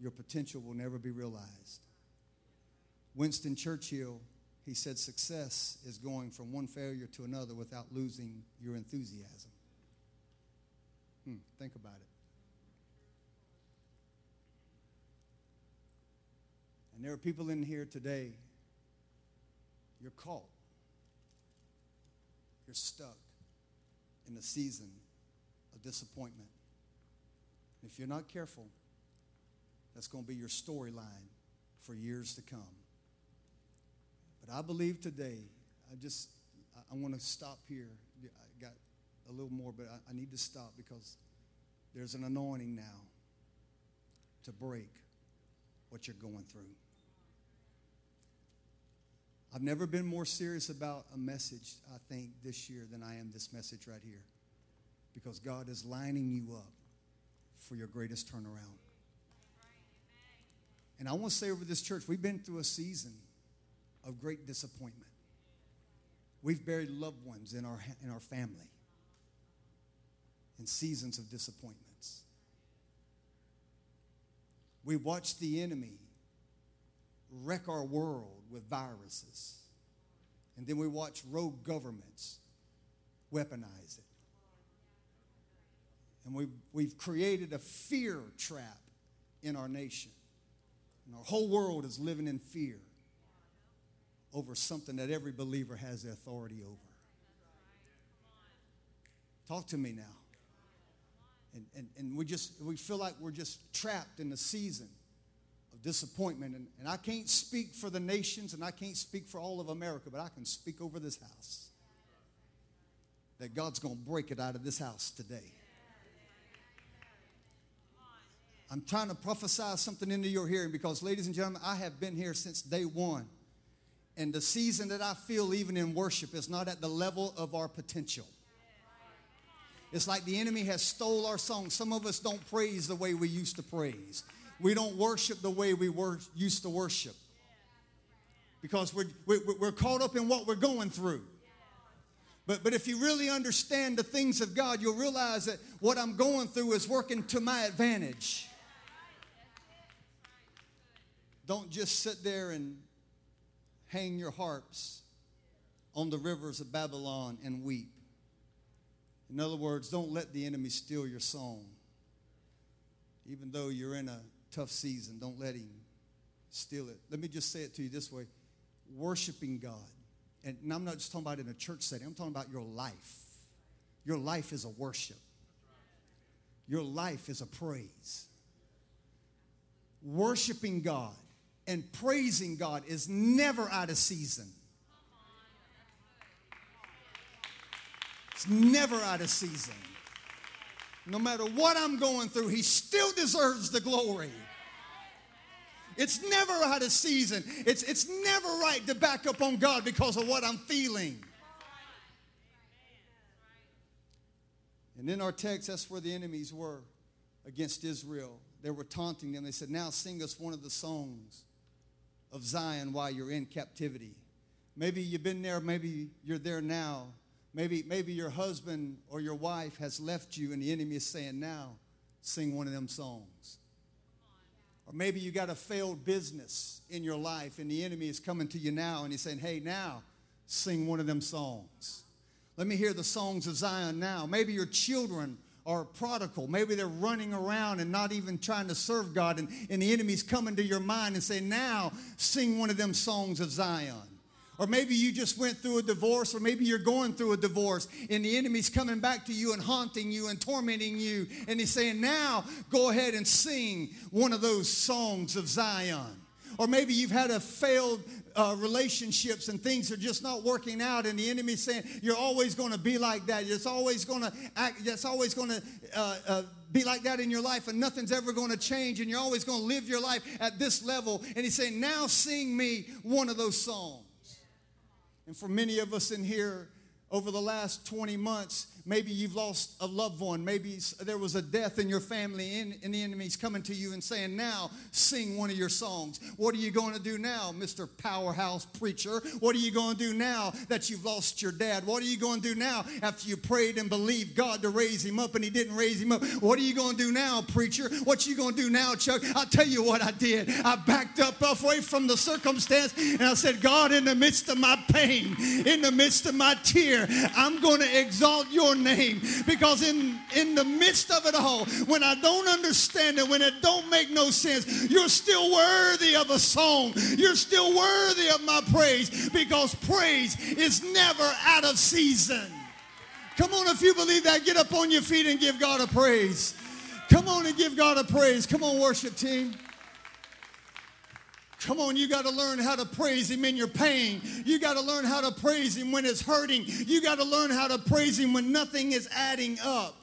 your potential will never be realized. Winston Churchill, he said, success is going from one failure to another without losing your enthusiasm. Hmm, think about it. And there are people in here today, you're caught. You're stuck in a season of disappointment. If you're not careful, that's going to be your storyline for years to come. But I believe today, I just, I, want to stop here. I got a little more, but I need to stop because there's an anointing now to break what you're going through. I've never been more serious about a message, I think, this year than I am this message right here. Because God is lining you up for your greatest turnaround. And I want to say over this church, we've been through a season of great disappointment. We've buried loved ones in our, in our family in seasons of disappointments. We've watched the enemy wreck our world with viruses. And then we watch rogue governments weaponize it. And we've, we've created a fear trap in our nation. And our whole world is living in fear over something that every believer has the authority over. Talk to me now. And, and, and we just we feel like we're just trapped in the season of disappointment. And, and I can't speak for the nations and I can't speak for all of America, but I can speak over this house. That God's going to break it out of this house today. I'm trying to prophesy something into your hearing because, ladies and gentlemen, I have been here since day one. And the season that I feel, even in worship, is not at the level of our potential. It's like the enemy has stole our song. Some of us don't praise the way we used to praise. We don't worship the way we were used to worship because we're, we're, caught up in what we're going through. But, but if you really understand the things of God, you'll realize that what I'm going through is working to my advantage. Don't just sit there and hang your harps on the rivers of Babylon and weep. In other words, don't let the enemy steal your song. Even though you're in a tough season, don't let him steal it. Let me just say it to you this way worshiping God. And I'm not just talking about in a church setting, I'm talking about your life. Your life is a worship, your life is a praise. Worshiping God and praising God is never out of season. It's never out of season. No matter what I'm going through, He still deserves the glory. It's never out of season. It's, it's never right to back up on God because of what I'm feeling. And in our text, that's where the enemies were against Israel. They were taunting them. They said, Now sing us one of the songs of Zion while you're in captivity. Maybe you've been there, maybe you're there now. Maybe, maybe your husband or your wife has left you and the enemy is saying, Now sing one of them songs. Or maybe you got a failed business in your life and the enemy is coming to you now and he's saying, Hey, now sing one of them songs. Let me hear the songs of Zion now. Maybe your children are prodigal. Maybe they're running around and not even trying to serve God, and, and the enemy's coming to your mind and say, Now sing one of them songs of Zion. Or maybe you just went through a divorce, or maybe you're going through a divorce, and the enemy's coming back to you and haunting you and tormenting you. And he's saying, Now go ahead and sing one of those songs of Zion. Or maybe you've had a failed uh, relationships and things are just not working out, and the enemy's saying you're always going to be like that. It's always going to act. It's always going to uh, uh, be like that in your life, and nothing's ever going to change, and you're always going to live your life at this level. And he's saying, now sing me one of those songs. And for many of us in here, over the last 20 months, Maybe you've lost a loved one. Maybe there was a death in your family, and, and, the enemy's coming to you and saying, Now sing one of your songs. What are you going to do now, Mr. Powerhouse Preacher? What are you going to do now that you've lost your dad? What are you going to do now after you prayed and believed God to raise him up and he didn't raise him up? What are you going to do now, preacher? What you going to do now, Chuck? I'll tell you what I did. I backed up away from the circumstance and I said, God, in the midst of my pain, in the midst of my tear, I'm going to exalt your your name because in, in the midst of it all, when I don't understand it, when it don't make no sense, you're still worthy of a song. You're still worthy of my praise because praise is never out of season. Come on, if you believe that, get up on your feet and give God a praise. Come on and give God a praise. Come on, worship team. Come on, you got to learn how to praise Him in your pain. You got to learn how to praise Him when it's hurting. You got to learn how to praise Him when nothing is adding up.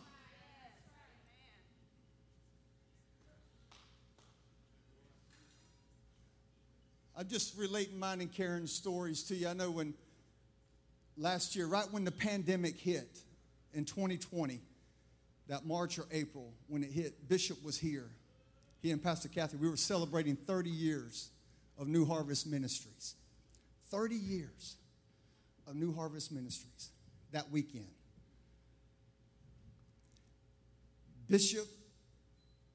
I'm just relating mine and Karen's stories to you. I know when last year, right when the pandemic hit in 2020, that March or April, when it hit, Bishop was here. He and Pastor Kathy, we were celebrating 30 years of New Harvest Ministries. 30 years of New Harvest Ministries that weekend. Bishop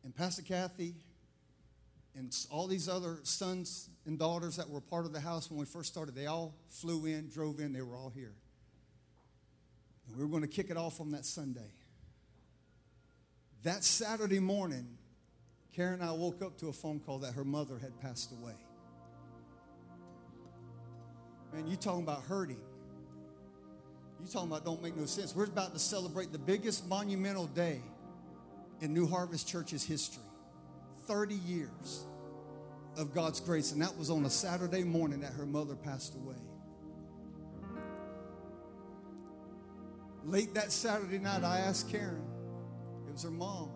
and Pastor Kathy and all these other sons and daughters that were part of the house when we first started, they all flew in, drove in, they were all here. And we were going to kick it off on that Sunday. That Saturday morning, Karen and I woke up to a phone call that her mother had passed away. Man, you talking about hurting. You talking about don't make no sense. We're about to celebrate the biggest monumental day in New Harvest Church's history. 30 years of God's grace. And that was on a Saturday morning that her mother passed away. Late that Saturday night, I asked Karen, it was her mom.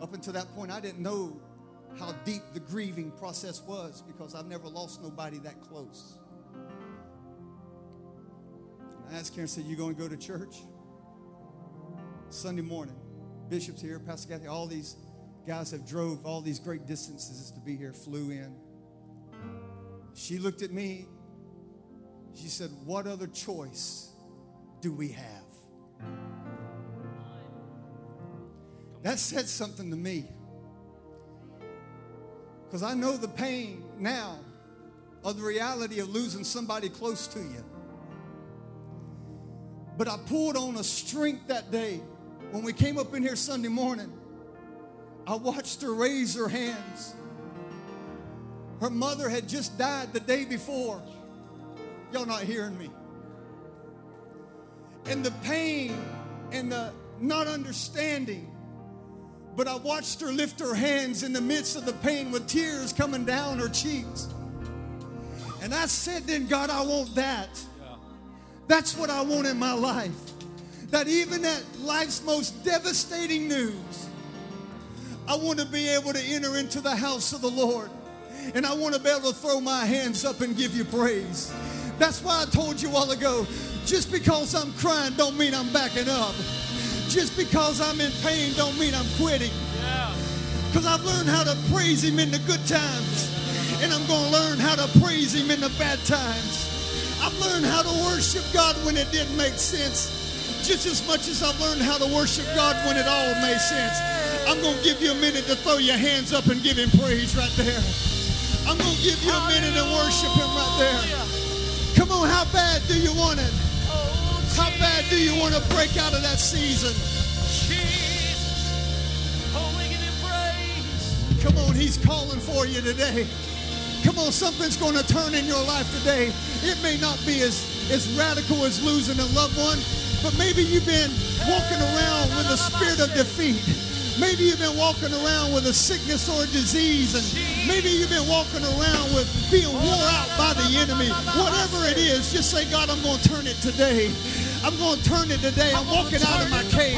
Up until that point, I didn't know how deep the grieving process was because I've never lost nobody that close. I asked Karen, said, You going to go to church? Sunday morning. Bishop's here, Pastor Kathy, all these guys have drove all these great distances to be here, flew in. She looked at me. She said, What other choice do we have? That said something to me. Because I know the pain now of the reality of losing somebody close to you. But I pulled on a strength that day when we came up in here Sunday morning. I watched her raise her hands. Her mother had just died the day before. Y'all not hearing me. And the pain and the not understanding. But I watched her lift her hands in the midst of the pain with tears coming down her cheeks. And I said, then, God, I want that. That's what I want in my life. That even at life's most devastating news, I want to be able to enter into the house of the Lord. And I want to be able to throw my hands up and give you praise. That's why I told you a while ago just because I'm crying don't mean I'm backing up. Just because I'm in pain don't mean I'm quitting. Because I've learned how to praise Him in the good times. And I'm going to learn how to praise Him in the bad times. I've learned how to worship God when it didn't make sense, just as much as I've learned how to worship God when it all made sense. I'm going to give you a minute to throw your hands up and give Him praise right there. I'm going to give you a minute and worship Him right there. Come on, how bad do you want it? How bad do you want to break out of that season? Come on, He's calling for you today. Come on, something's going to turn in your life today. It may not be as, as radical as losing a loved one, but maybe you've been walking around with a spirit of defeat. Maybe you've been walking around with a sickness or a disease, and maybe you've been walking around with being wore out by the enemy. Whatever it is, just say, God, I'm going to turn it today. I'm going to turn it today. I'm, walking out of my cage.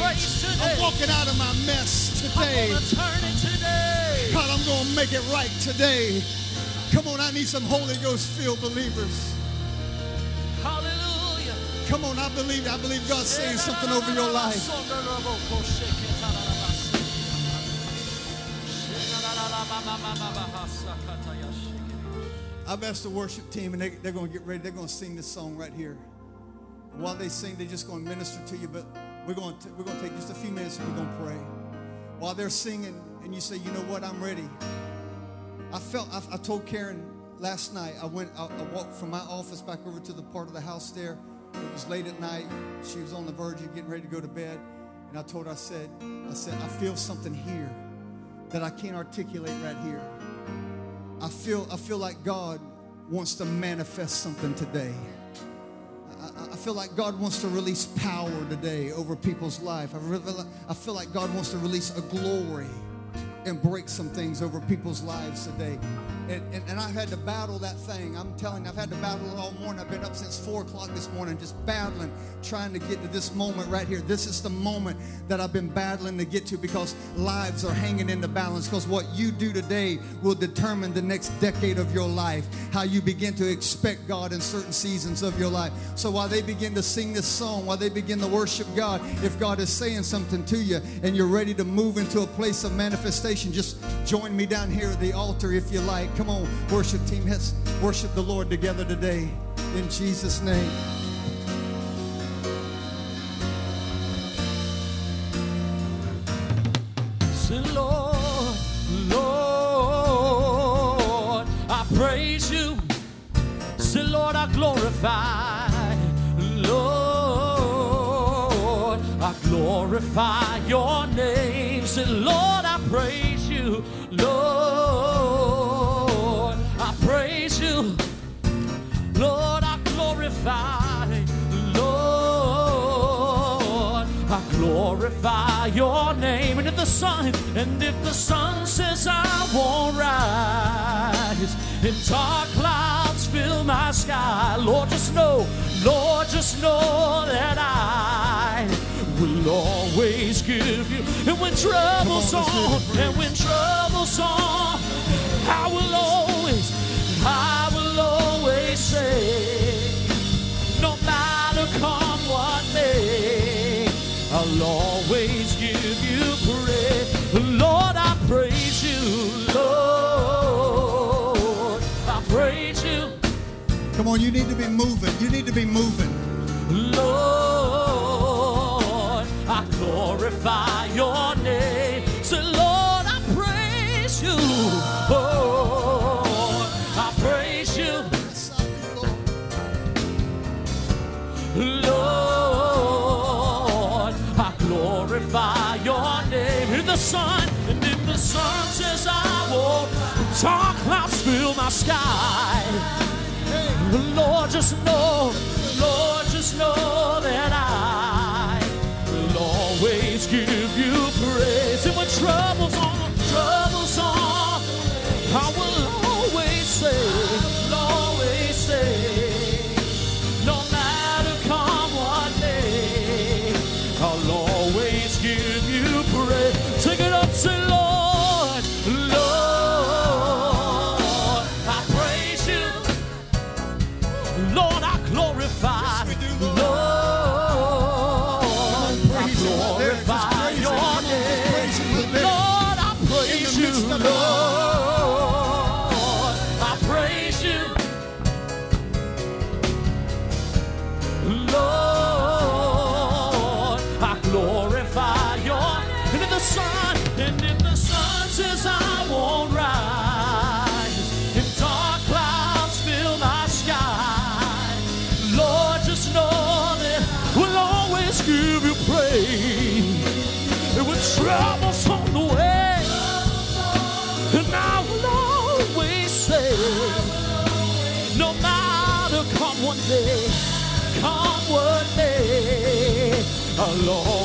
I'm walking out of my mess today. I'm gonna turn it today. God, I'm going to make it right today. Come on, I need some Holy Ghost filled believers. Hallelujah. Come on, I believe I believe God's saying something over your life. I've asked the worship team, and they, they're going to get ready. They're going to sing this song right here. And while they sing, they're just going to minister to you. But we're going to we're going to take just a few minutes and we're going to pray. While they're singing, and you say, you know what, I'm ready. I felt. I, I told Karen last night. I went. I, I walked from my office back over to the part of the house there. It was late at night. She was on the verge of getting ready to go to bed, and I told her, I said, I said, I feel something here that I can't articulate right here. I feel, I feel like God wants to manifest something today. I, feel like God wants to release power today over people's life. I, I feel like God wants to release a glory and break some things over people's lives today. And, and, and, I've had to battle that thing. I'm telling you, I've had to battle it all morning. I've been up since 4 o'clock this morning just battling, trying to get to this moment right here. This is the moment that I've been battling to get to because lives are hanging in the balance. Because what you do today will determine the next decade of your life, how you begin to expect God in certain seasons of your life. So while they begin to sing this song, while they begin to worship God, if God is saying something to you and you're ready to move into a place of manifestation, just join me down here at the altar if you like. Come on, worship team. Let's worship the Lord together today in Jesus' name. Say, Lord, Lord, I praise you. Say, Lord, I glorify. Lord, I glorify your name. Say, Lord, I praise you. Lord, Lord, I glorify. Lord, I glorify your name. And if the sun, and if the sun says I won't rise, and dark clouds fill my sky, Lord, just know, Lord, just know that I will always give you. And when trouble's on, on, let's hear the and when trouble's on, I will always, I will always say, no matter come what may, I'll always give you praise. Lord, I praise you, Lord, I praise you. Come on, you need to be moving. You need to be moving. Lord, I glorify sun says I won't. Dark clouds fill my sky. Lord, just know, Lord, just know that I will always give you praise. And when trouble's on, trouble's Lord, I praise you. Lord, day,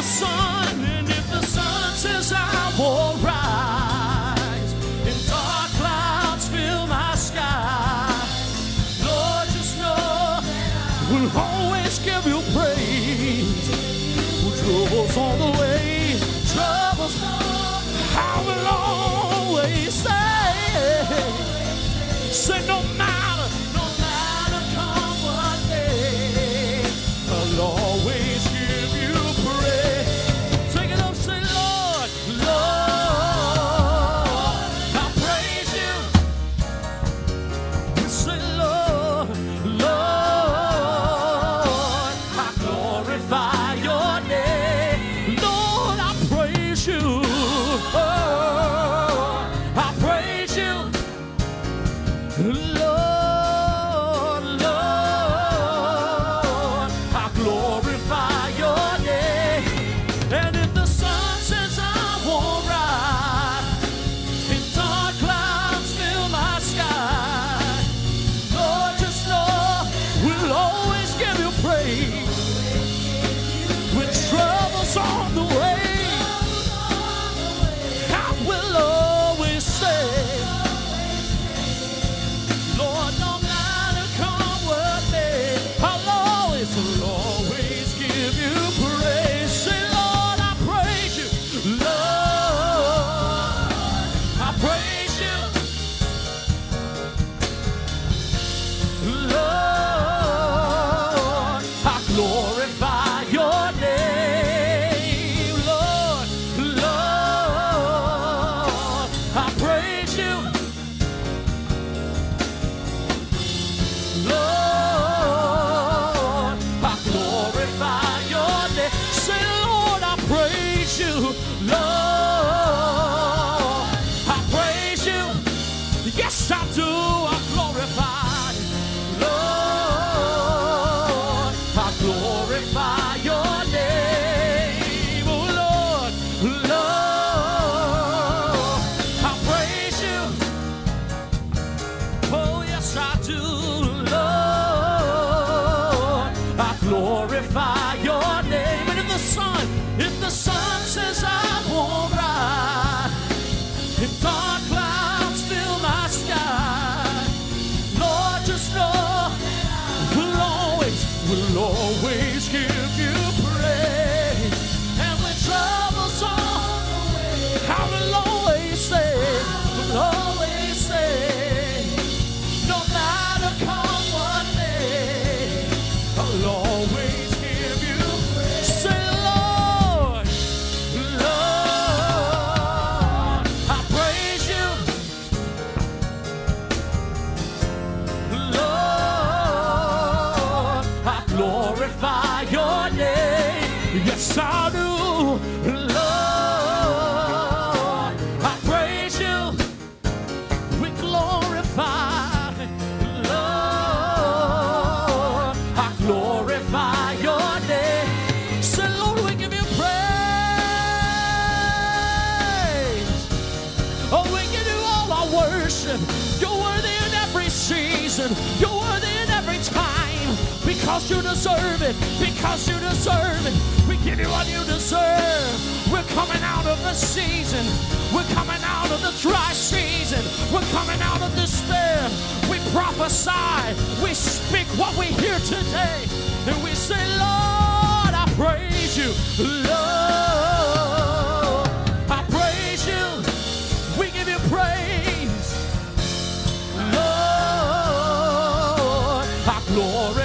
the sun. you deserve it, because you deserve it. We give you what you deserve. We're coming out of the season. We're coming out of the dry season. We're coming out of despair. We prophesy. We speak what we hear today. And we say, Lord, I praise you. Lord, I praise you. We give you praise. Lord, I glory.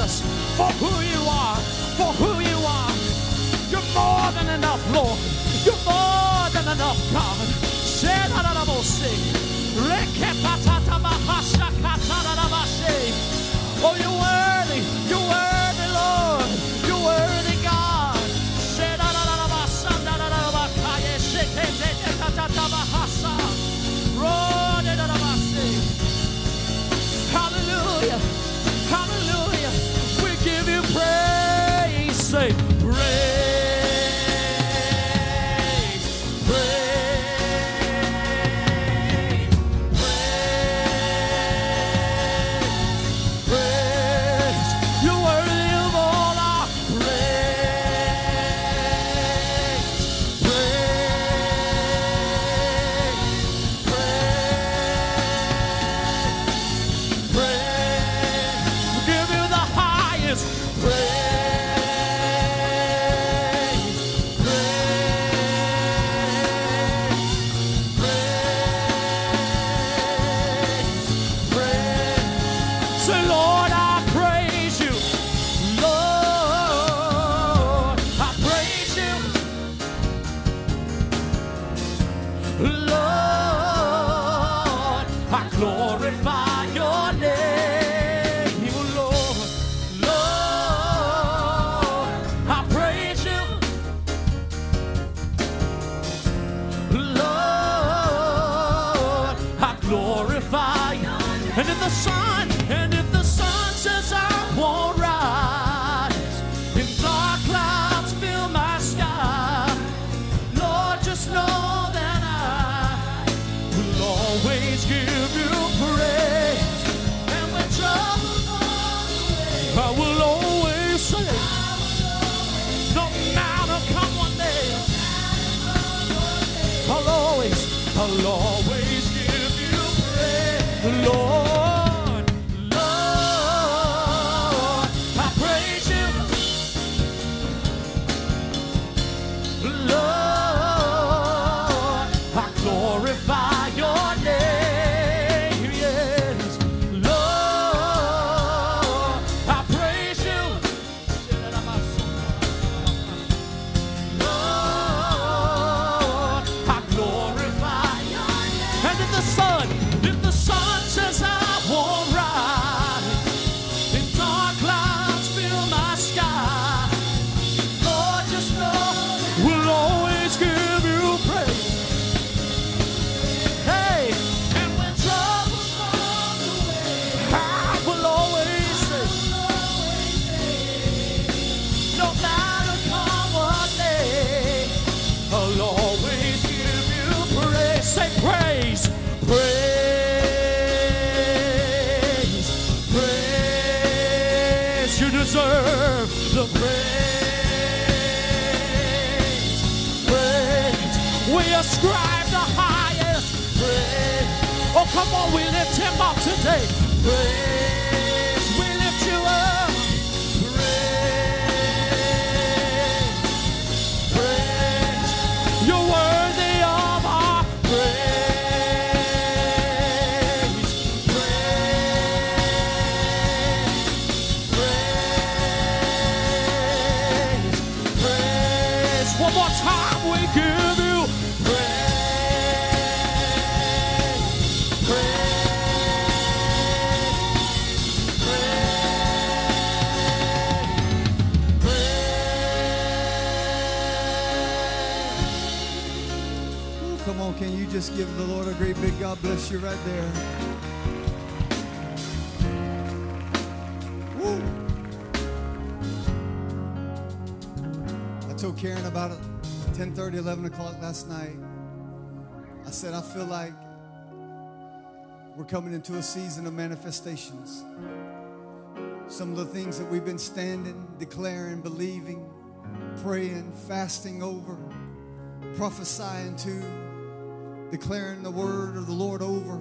Jesus, for who you are, for who you are. You're more than enough, Lord. You're more than enough, God. Oh, you're on, can you just give the Lord a great big God bless you right there? Woo. I told Karen about it 10 11 o'clock last night. I said, I feel like we're coming into a season of manifestations. Some of the things that we've been standing, declaring, believing, praying, fasting over, prophesying to, declaring the word of the Lord over.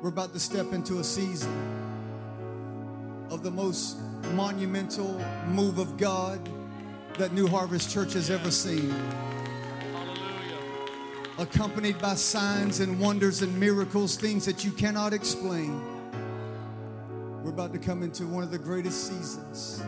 We're about to step into a season of the most monumental move of God that New Harvest Church has ever seen. Accompanied by signs and wonders and miracles, things that you cannot explain. We're about to come into one of the greatest seasons.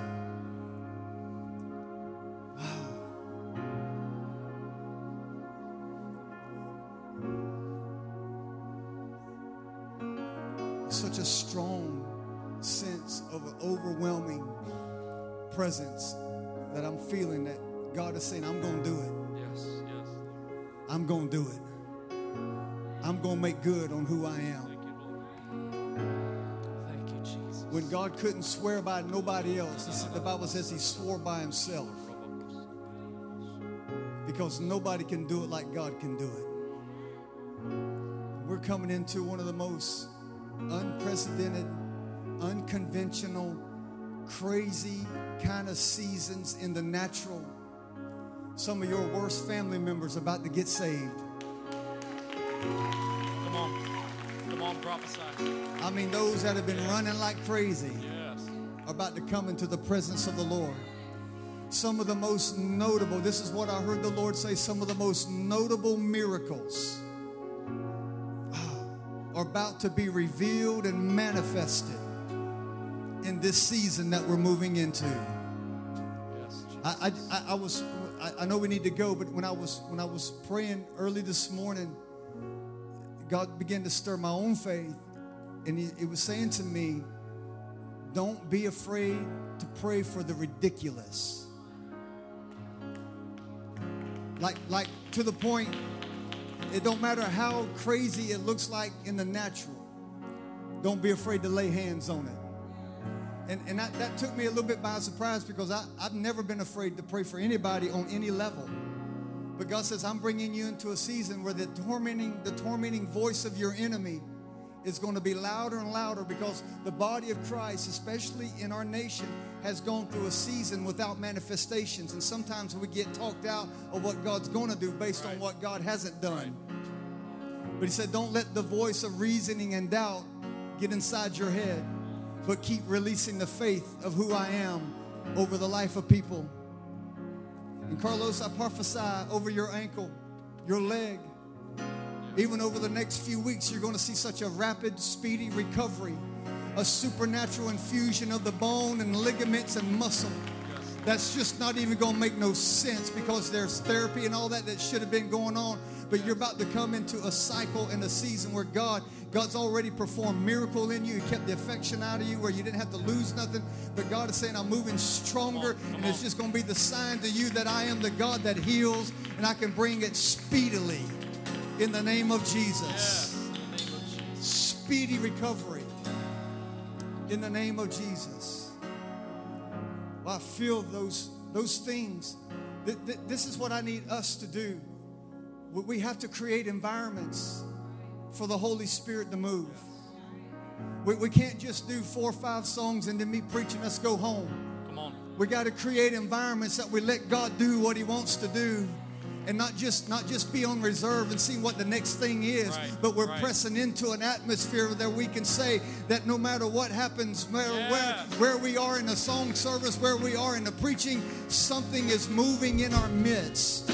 Presence that I'm feeling that God is saying, I'm going to do it. Yes, yes. I'm going to do it. I'm going to make good on who I am. Thank you, Lord. Thank you, Jesus. When God couldn't swear by nobody else, said, the Bible says he swore by himself because nobody can do it like God can do it. We're coming into one of the most unprecedented, unconventional, crazy kind of seasons in the natural. Some of your worst family members about to get saved. Come on. Come on, prophesy. I mean, those that have been running like crazy. Yes. are about to come into the presence of the Lord. Some of the most notable, this is what I heard the Lord say, some of the most notable miracles ah, are about to be revealed and manifested in this season that we're moving into. I, I, I was I, I know we need to go, but when I was when I was praying early this morning, God began to stir my own faith, and He, it was saying to me, "Don't be afraid to pray for the ridiculous." Like like to the point, it don't matter how crazy it looks like in the natural. Don't be afraid to lay hands on it. And, and that, that took me a little bit by surprise because I, I've never been afraid to pray for anybody on any level. But God says, I'm bringing you into a season where the tormenting, the tormenting voice of your enemy is going to be louder and louder because the body of Christ, especially in our nation, has gone through a season without manifestations. And sometimes we get talked out of what God's going to do based on what God hasn't done. But He said, Don't let the voice of reasoning and doubt get inside your head, but keep releasing the faith of who I am over the life of people. And Carlos, I prophesy over your ankle, your leg. Even over the next few weeks, you're going to see such a rapid, speedy recovery, a supernatural infusion of the bone and ligaments and muscle. That's just not even going to make no sense because there's therapy and all that that should have been going on. But you're about to come into a cycle and a season where God, God's already performed miracle in you. He kept the affection out of you where you didn't have to lose nothing. But God is saying, I'm moving stronger, Come on, come and it's on. just going to be the sign to you that I am the God that heals, and I can bring it speedily in the name of Jesus. Yes. Name of Jesus. Speedy recovery in the name of Jesus. Well, I feel those those things. Th- th- This is what I need us to do. We- have to create environments for the Holy Spirit to move. We, we can't just do four or five songs and then me preaching, let's go home. Come on. We got to create environments that we let God do what He wants to do, and not just not just be on reserve and see what the next thing is, Right, but we're right. pressing into an atmosphere that we can say that no matter what happens, matter Yes. where where we are in the song service, where we are in the preaching, something is moving in our midst.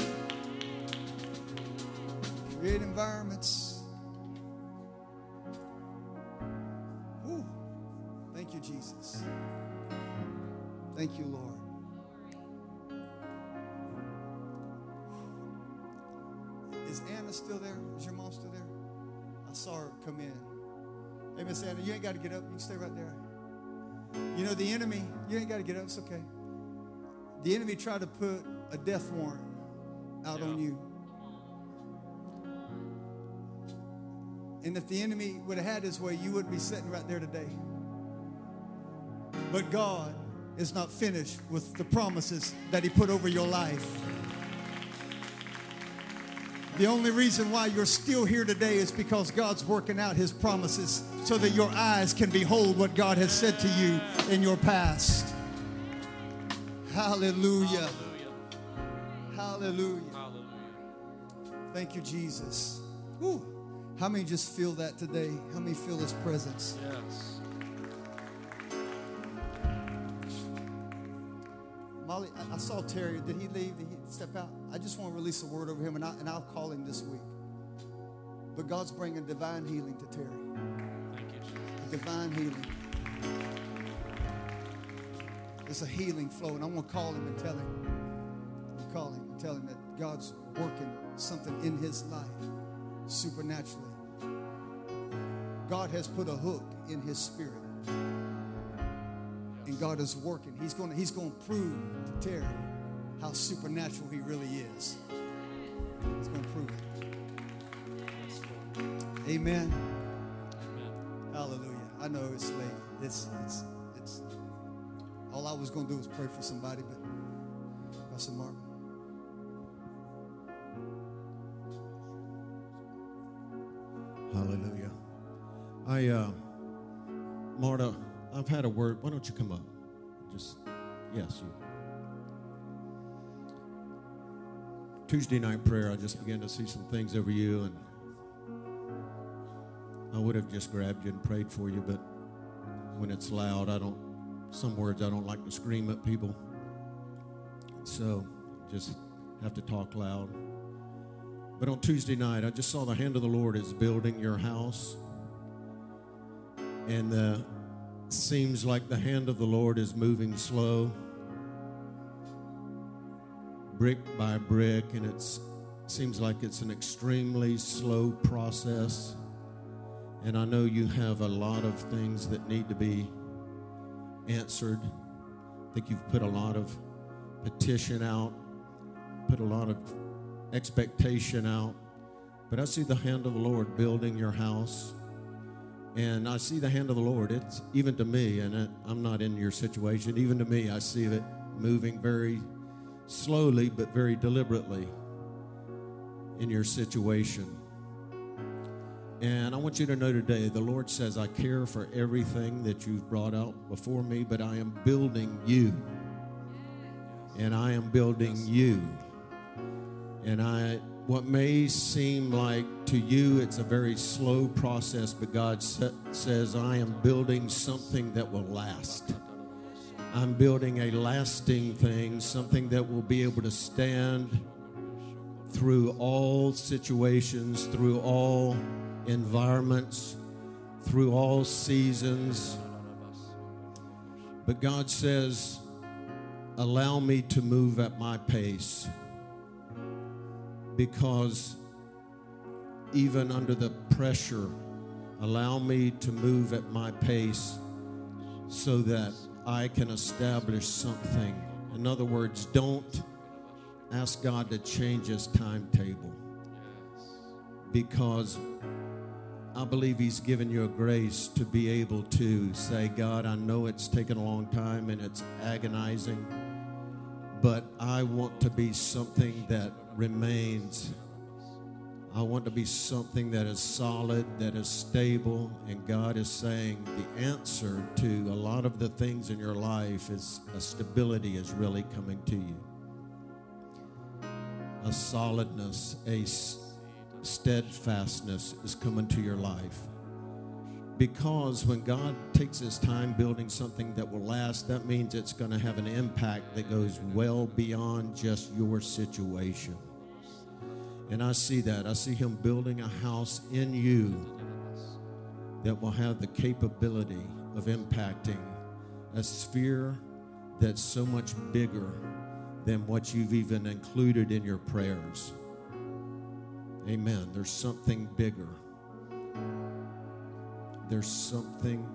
Create environments. Whew. Thank you, Jesus. Thank you, Lord. Is Anna still there? Is your mom still there? I saw her come in. Hey, Miss Anna, you ain't got to get up. You can stay right there. You know, the enemy, you ain't got to get up. It's okay. The enemy tried to put a death warrant out on you. And if the enemy would have had his way, you wouldn't be sitting right there today. But God is not finished with the promises that He put over your life. The only reason why you're still here today is because God's working out His promises so that your eyes can behold what God has said to you in your past. Hallelujah. Hallelujah. Hallelujah. Hallelujah. Thank you, Jesus. How many just feel that today? How many feel His presence? Yes. Molly, I, I saw Terry. Did he leave? Did he step out? I just want to release a word over him, and, I, and I'll call him this week. But God's bringing divine healing to Terry. Thank you, Jesus. Divine healing. There's a healing flow, and I'm gonna call him and tell him. I'm call him and tell him that God's working something in his life supernaturally. God has put a hook in his spirit. And God is working. He's going to, he's going to prove to Terry how supernatural he really is. He's going to prove it. Amen. Hallelujah. I know it's late. It's it's it's all I was going to do was pray for somebody, but Pastor Mark. I, uh, Marta, I've had a word. Why don't you come up? Just, yes, you. Tuesday night prayer, I just began to see some things over you, and I would have just grabbed you and prayed for you, but when it's loud, I don't, some words I don't like to scream at people. So just have to talk loud. But on Tuesday night, I just saw the hand of the Lord is building your house. And uh, seems like the hand of the Lord is moving slow, brick by brick, and it seems like it's an extremely slow process. And I know you have a lot of things that need to be answered. I think you've put a lot of petition out, put a lot of expectation out. But I see the hand of the Lord building your house. And I see the hand of the Lord. It's even to me, and I'm not in your situation, even to me, I see it moving very slowly but very deliberately in your situation. And I want you to know today the Lord says, I care for everything that you've brought out before me, but I am building you. And I am building you. And I what may seem like to you it's a very slow process, but God sa- says, I am building something that will last. I'm building a lasting thing, something that will be able to stand through all situations, through all environments, through all seasons. But God says, Allow me to move at my pace because even under the pressure, allow me to move at my pace so that I can establish something. In other words, don't ask God to change his timetable because I believe he's given you a grace to be able to say, God, I know it's taken a long time and it's agonizing, but I want to be something that remains. I want to be something that is solid, that is stable, and God is saying the answer to a lot of the things in your life is a stability is really coming to you. A solidness, a steadfastness is coming to your life. Because when God takes his time building something that will last, that means it's going to have an impact that goes well beyond just your situation. And I see that. I see him building a house in you that will have the capability of impacting a sphere that's so much bigger than what you've even included in your prayers. Amen. There's something bigger there's something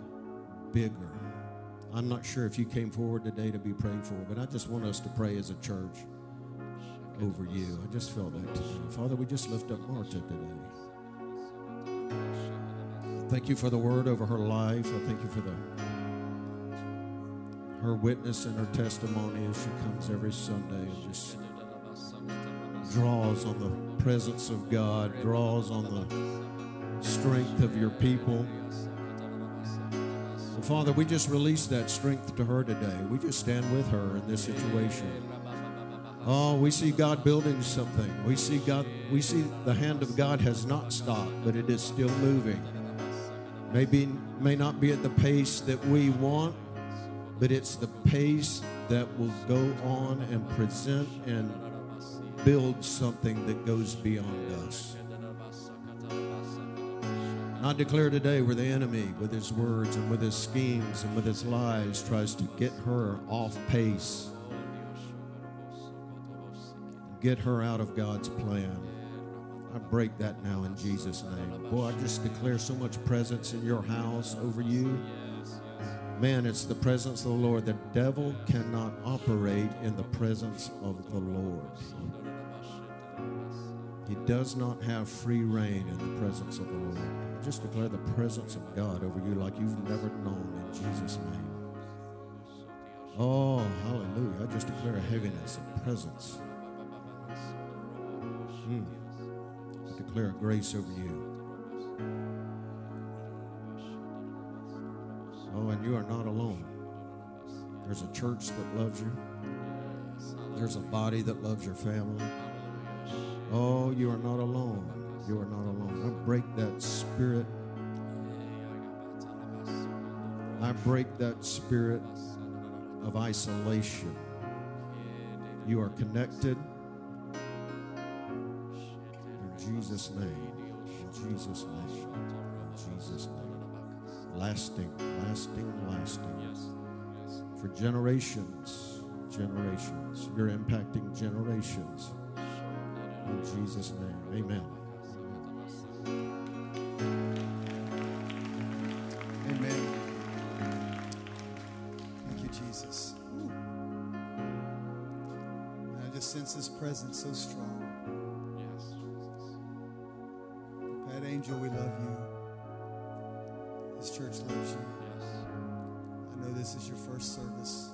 bigger. I'm not sure if you came forward today to be prayed for, but I just want us to pray as a church over you. I just felt that today. Father, we just lift up Marta today. Thank you for the word over her life. I thank you for the her witness and her testimony as she comes every Sunday and just draws on the presence of God, draws on the strength of your people. So, Father, we just release that strength to her today. We just stand with her in this situation. Oh, we see God building something. We see God, we see the hand of God has not stopped, but it is still moving. Maybe may not be at the pace that we want, but it's the pace that will go on and present and build something that goes beyond us. I declare today where the enemy, with his words and with his schemes and with his lies, tries to get her off pace, get her out of God's plan. I break that now in Jesus' name. Boy, I just declare so much presence in your house over you. Man, it's the presence of the Lord. The devil cannot operate in the presence of the Lord. He does not have free rein in the presence of the Lord. Just declare the presence of God over you like you've never known in Jesus' name. Oh, hallelujah. I just declare a heaviness, a presence. Mm. I declare a grace over you. Oh, and you are not alone. There's a church that loves you. There's a body that loves your family. Oh, you are not alone. You are not alone. I break that spirit. I break that spirit of isolation. You are connected. In Jesus' name. In Jesus' name. In Jesus' name. Lasting, lasting, lasting. For generations, generations. You're impacting generations. In Jesus' name. Amen. Amen. Thank you, Jesus. Ooh. I just sense His presence so strong. Yes, Jesus. Pat Angel, we love you. This church loves you. Yes. I know this is your first service,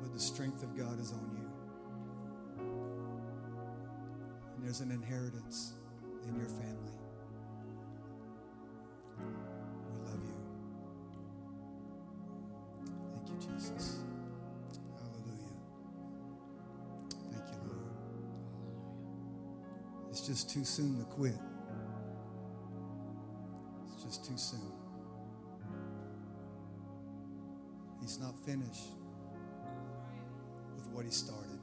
but the strength of God is on you. There's an inheritance in your family. We love you. Thank you, Jesus. Hallelujah. Thank you, Lord. It's just too soon to quit. It's just too soon. He's not finished with what he started.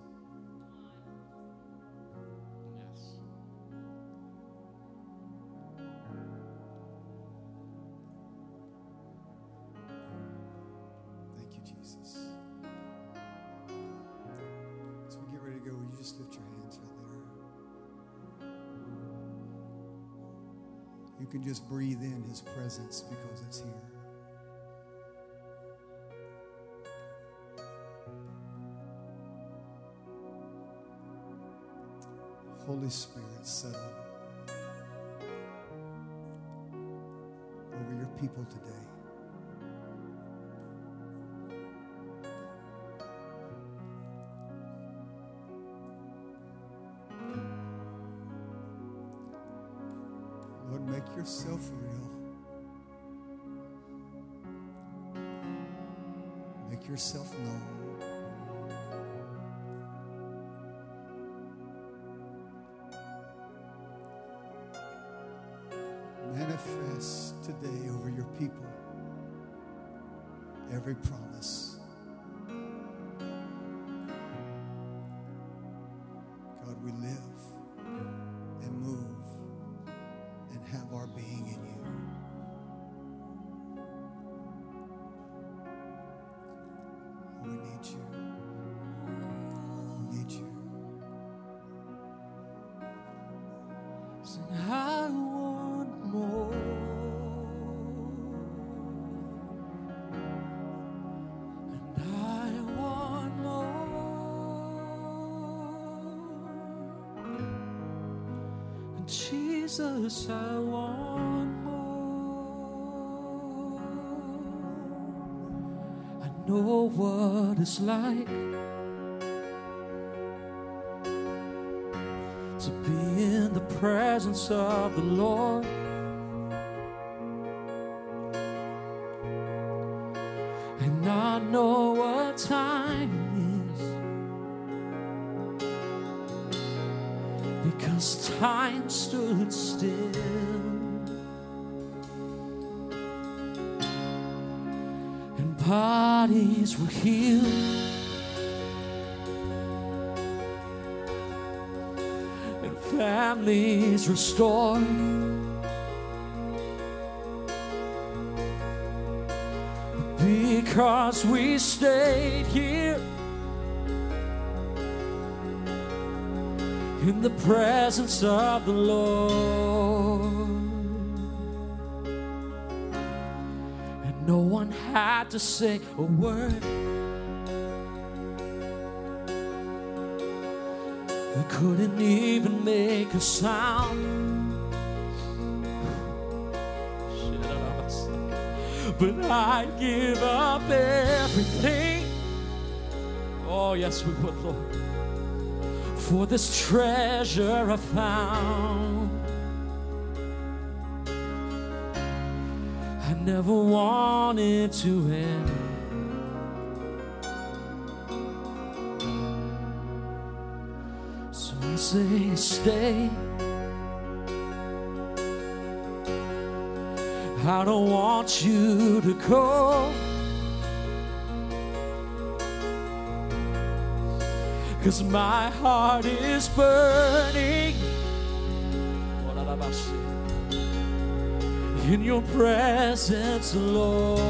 Can just breathe in his presence because it's here. Holy Spirit, settle over your people today. Yourself real. Make yourself known. Jesus, I want more. I know what it's like. to be in the presence of the Lord. stood still. And bodies were healed. And families restored. Because we stayed here. In the presence of the Lord. And no one had to say a word. We couldn't even make a sound. But I'd give up everything. Oh, yes, we would, Lord. For this treasure I found. I never wanted to end. So I say, stay. I don't want you to go. Cause my heart is burning in your presence, Lord.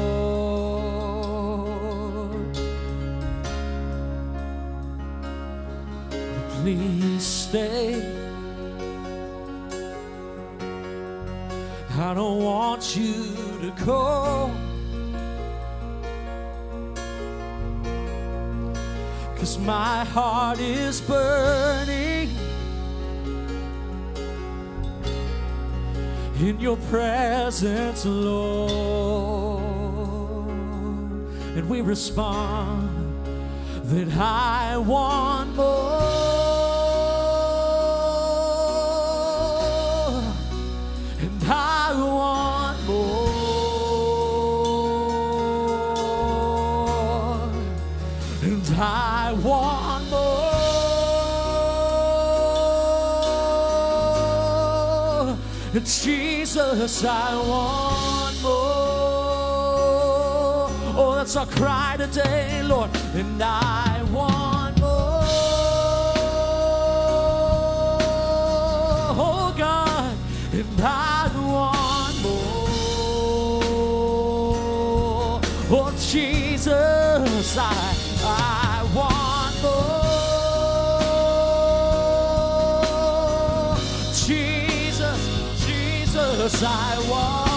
Please stay. I don't want you to go. Cause my heart is burning in your presence, Lord. And we respond that I want more. And Jesus, I want more. Oh, that's our cry today, Lord. And I want more. Oh, God. And I want more. Oh, Jesus, I I want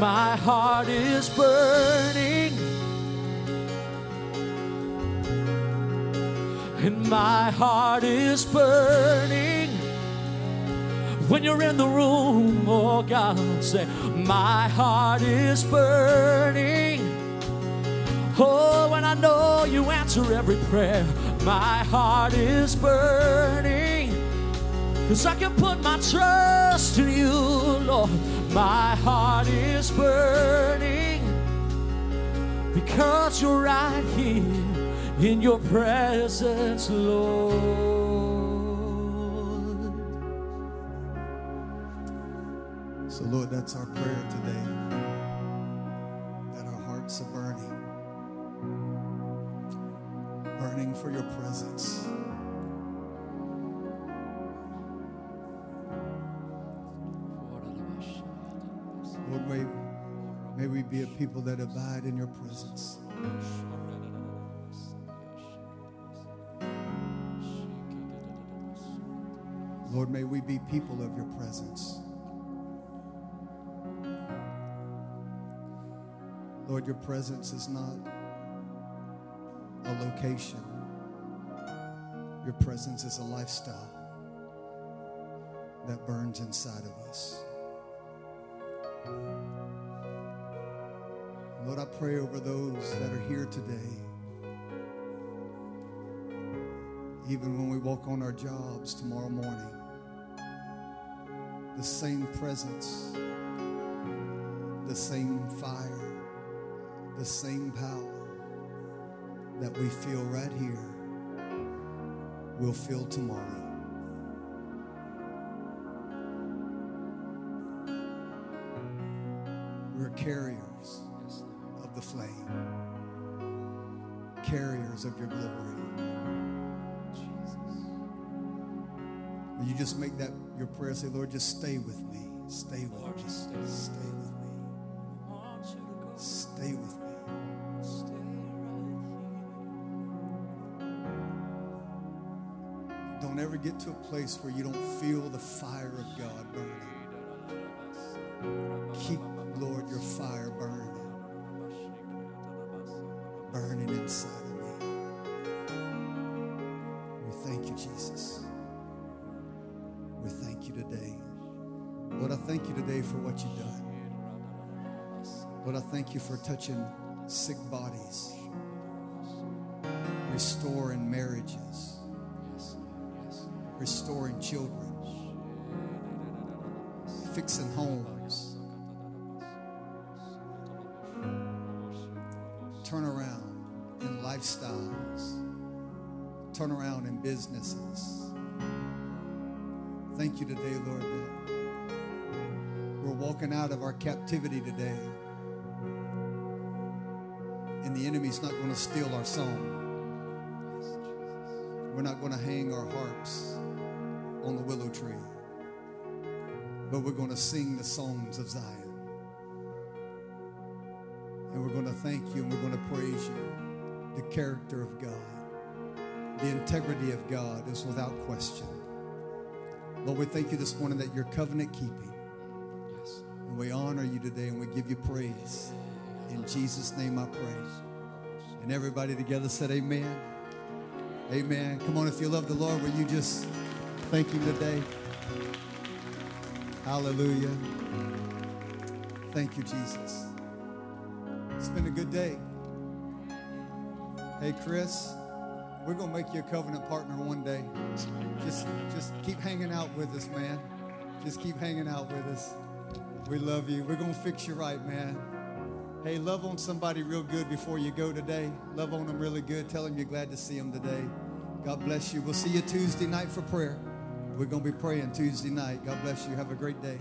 my heart is burning. And my heart is burning. When you're in the room, oh God, say, My heart is burning. Oh, when I know you answer every prayer, my heart is burning. Cause I can put my trust in you, Lord. My heart is burning. because you're right here in your presence, Lord. So, Lord, that's our prayer today. People that abide in your presence. Lord, may we be people of your presence. Lord, your presence is not a location, your presence is a lifestyle that burns inside of us. Lord, I pray over those that are here today. Even when we walk on our jobs tomorrow morning, the same presence, the same fire, the same power that we feel right here, we'll feel tomorrow. We're carriers flame, carriers of your glory. Will you just make that your prayer? Say, Lord, just stay with me. Stay with Lord, me. just stay with me. stay with me. Stay with me. Don't ever get to a place where you don't feel the fire of God burning. Touching sick bodies, restoring marriages, restoring children, fixing homes, turn around in lifestyles, turn around in businesses. Thank you today, Lord, we're walking out of our captivity today. Enemy's not going to steal our song. We're not going to hang our harps on the willow tree, but we're going to sing the songs of Zion. And we're going to thank you and we're going to praise you. The character of God, the integrity of God is without question. Lord, we thank you this morning that you're covenant keeping. And we honor you today and we give you praise. In Jesus' name I pray. And everybody together said, Amen. Amen. Come on, if you love the Lord, will you just thank Him today? Hallelujah. Thank you, Jesus. It's been a good day. Hey, Chris, we're gonna make you a covenant partner one day. Just, just keep hanging out with us, man. Just keep hanging out with us. We love you. We're gonna fix you right, man. Hey, love on somebody real good before you go today. Love on them really good. Tell them you're glad to see them today. God bless you. We'll see you Tuesday night for prayer. We're going to be praying Tuesday night. God bless you. Have a great day.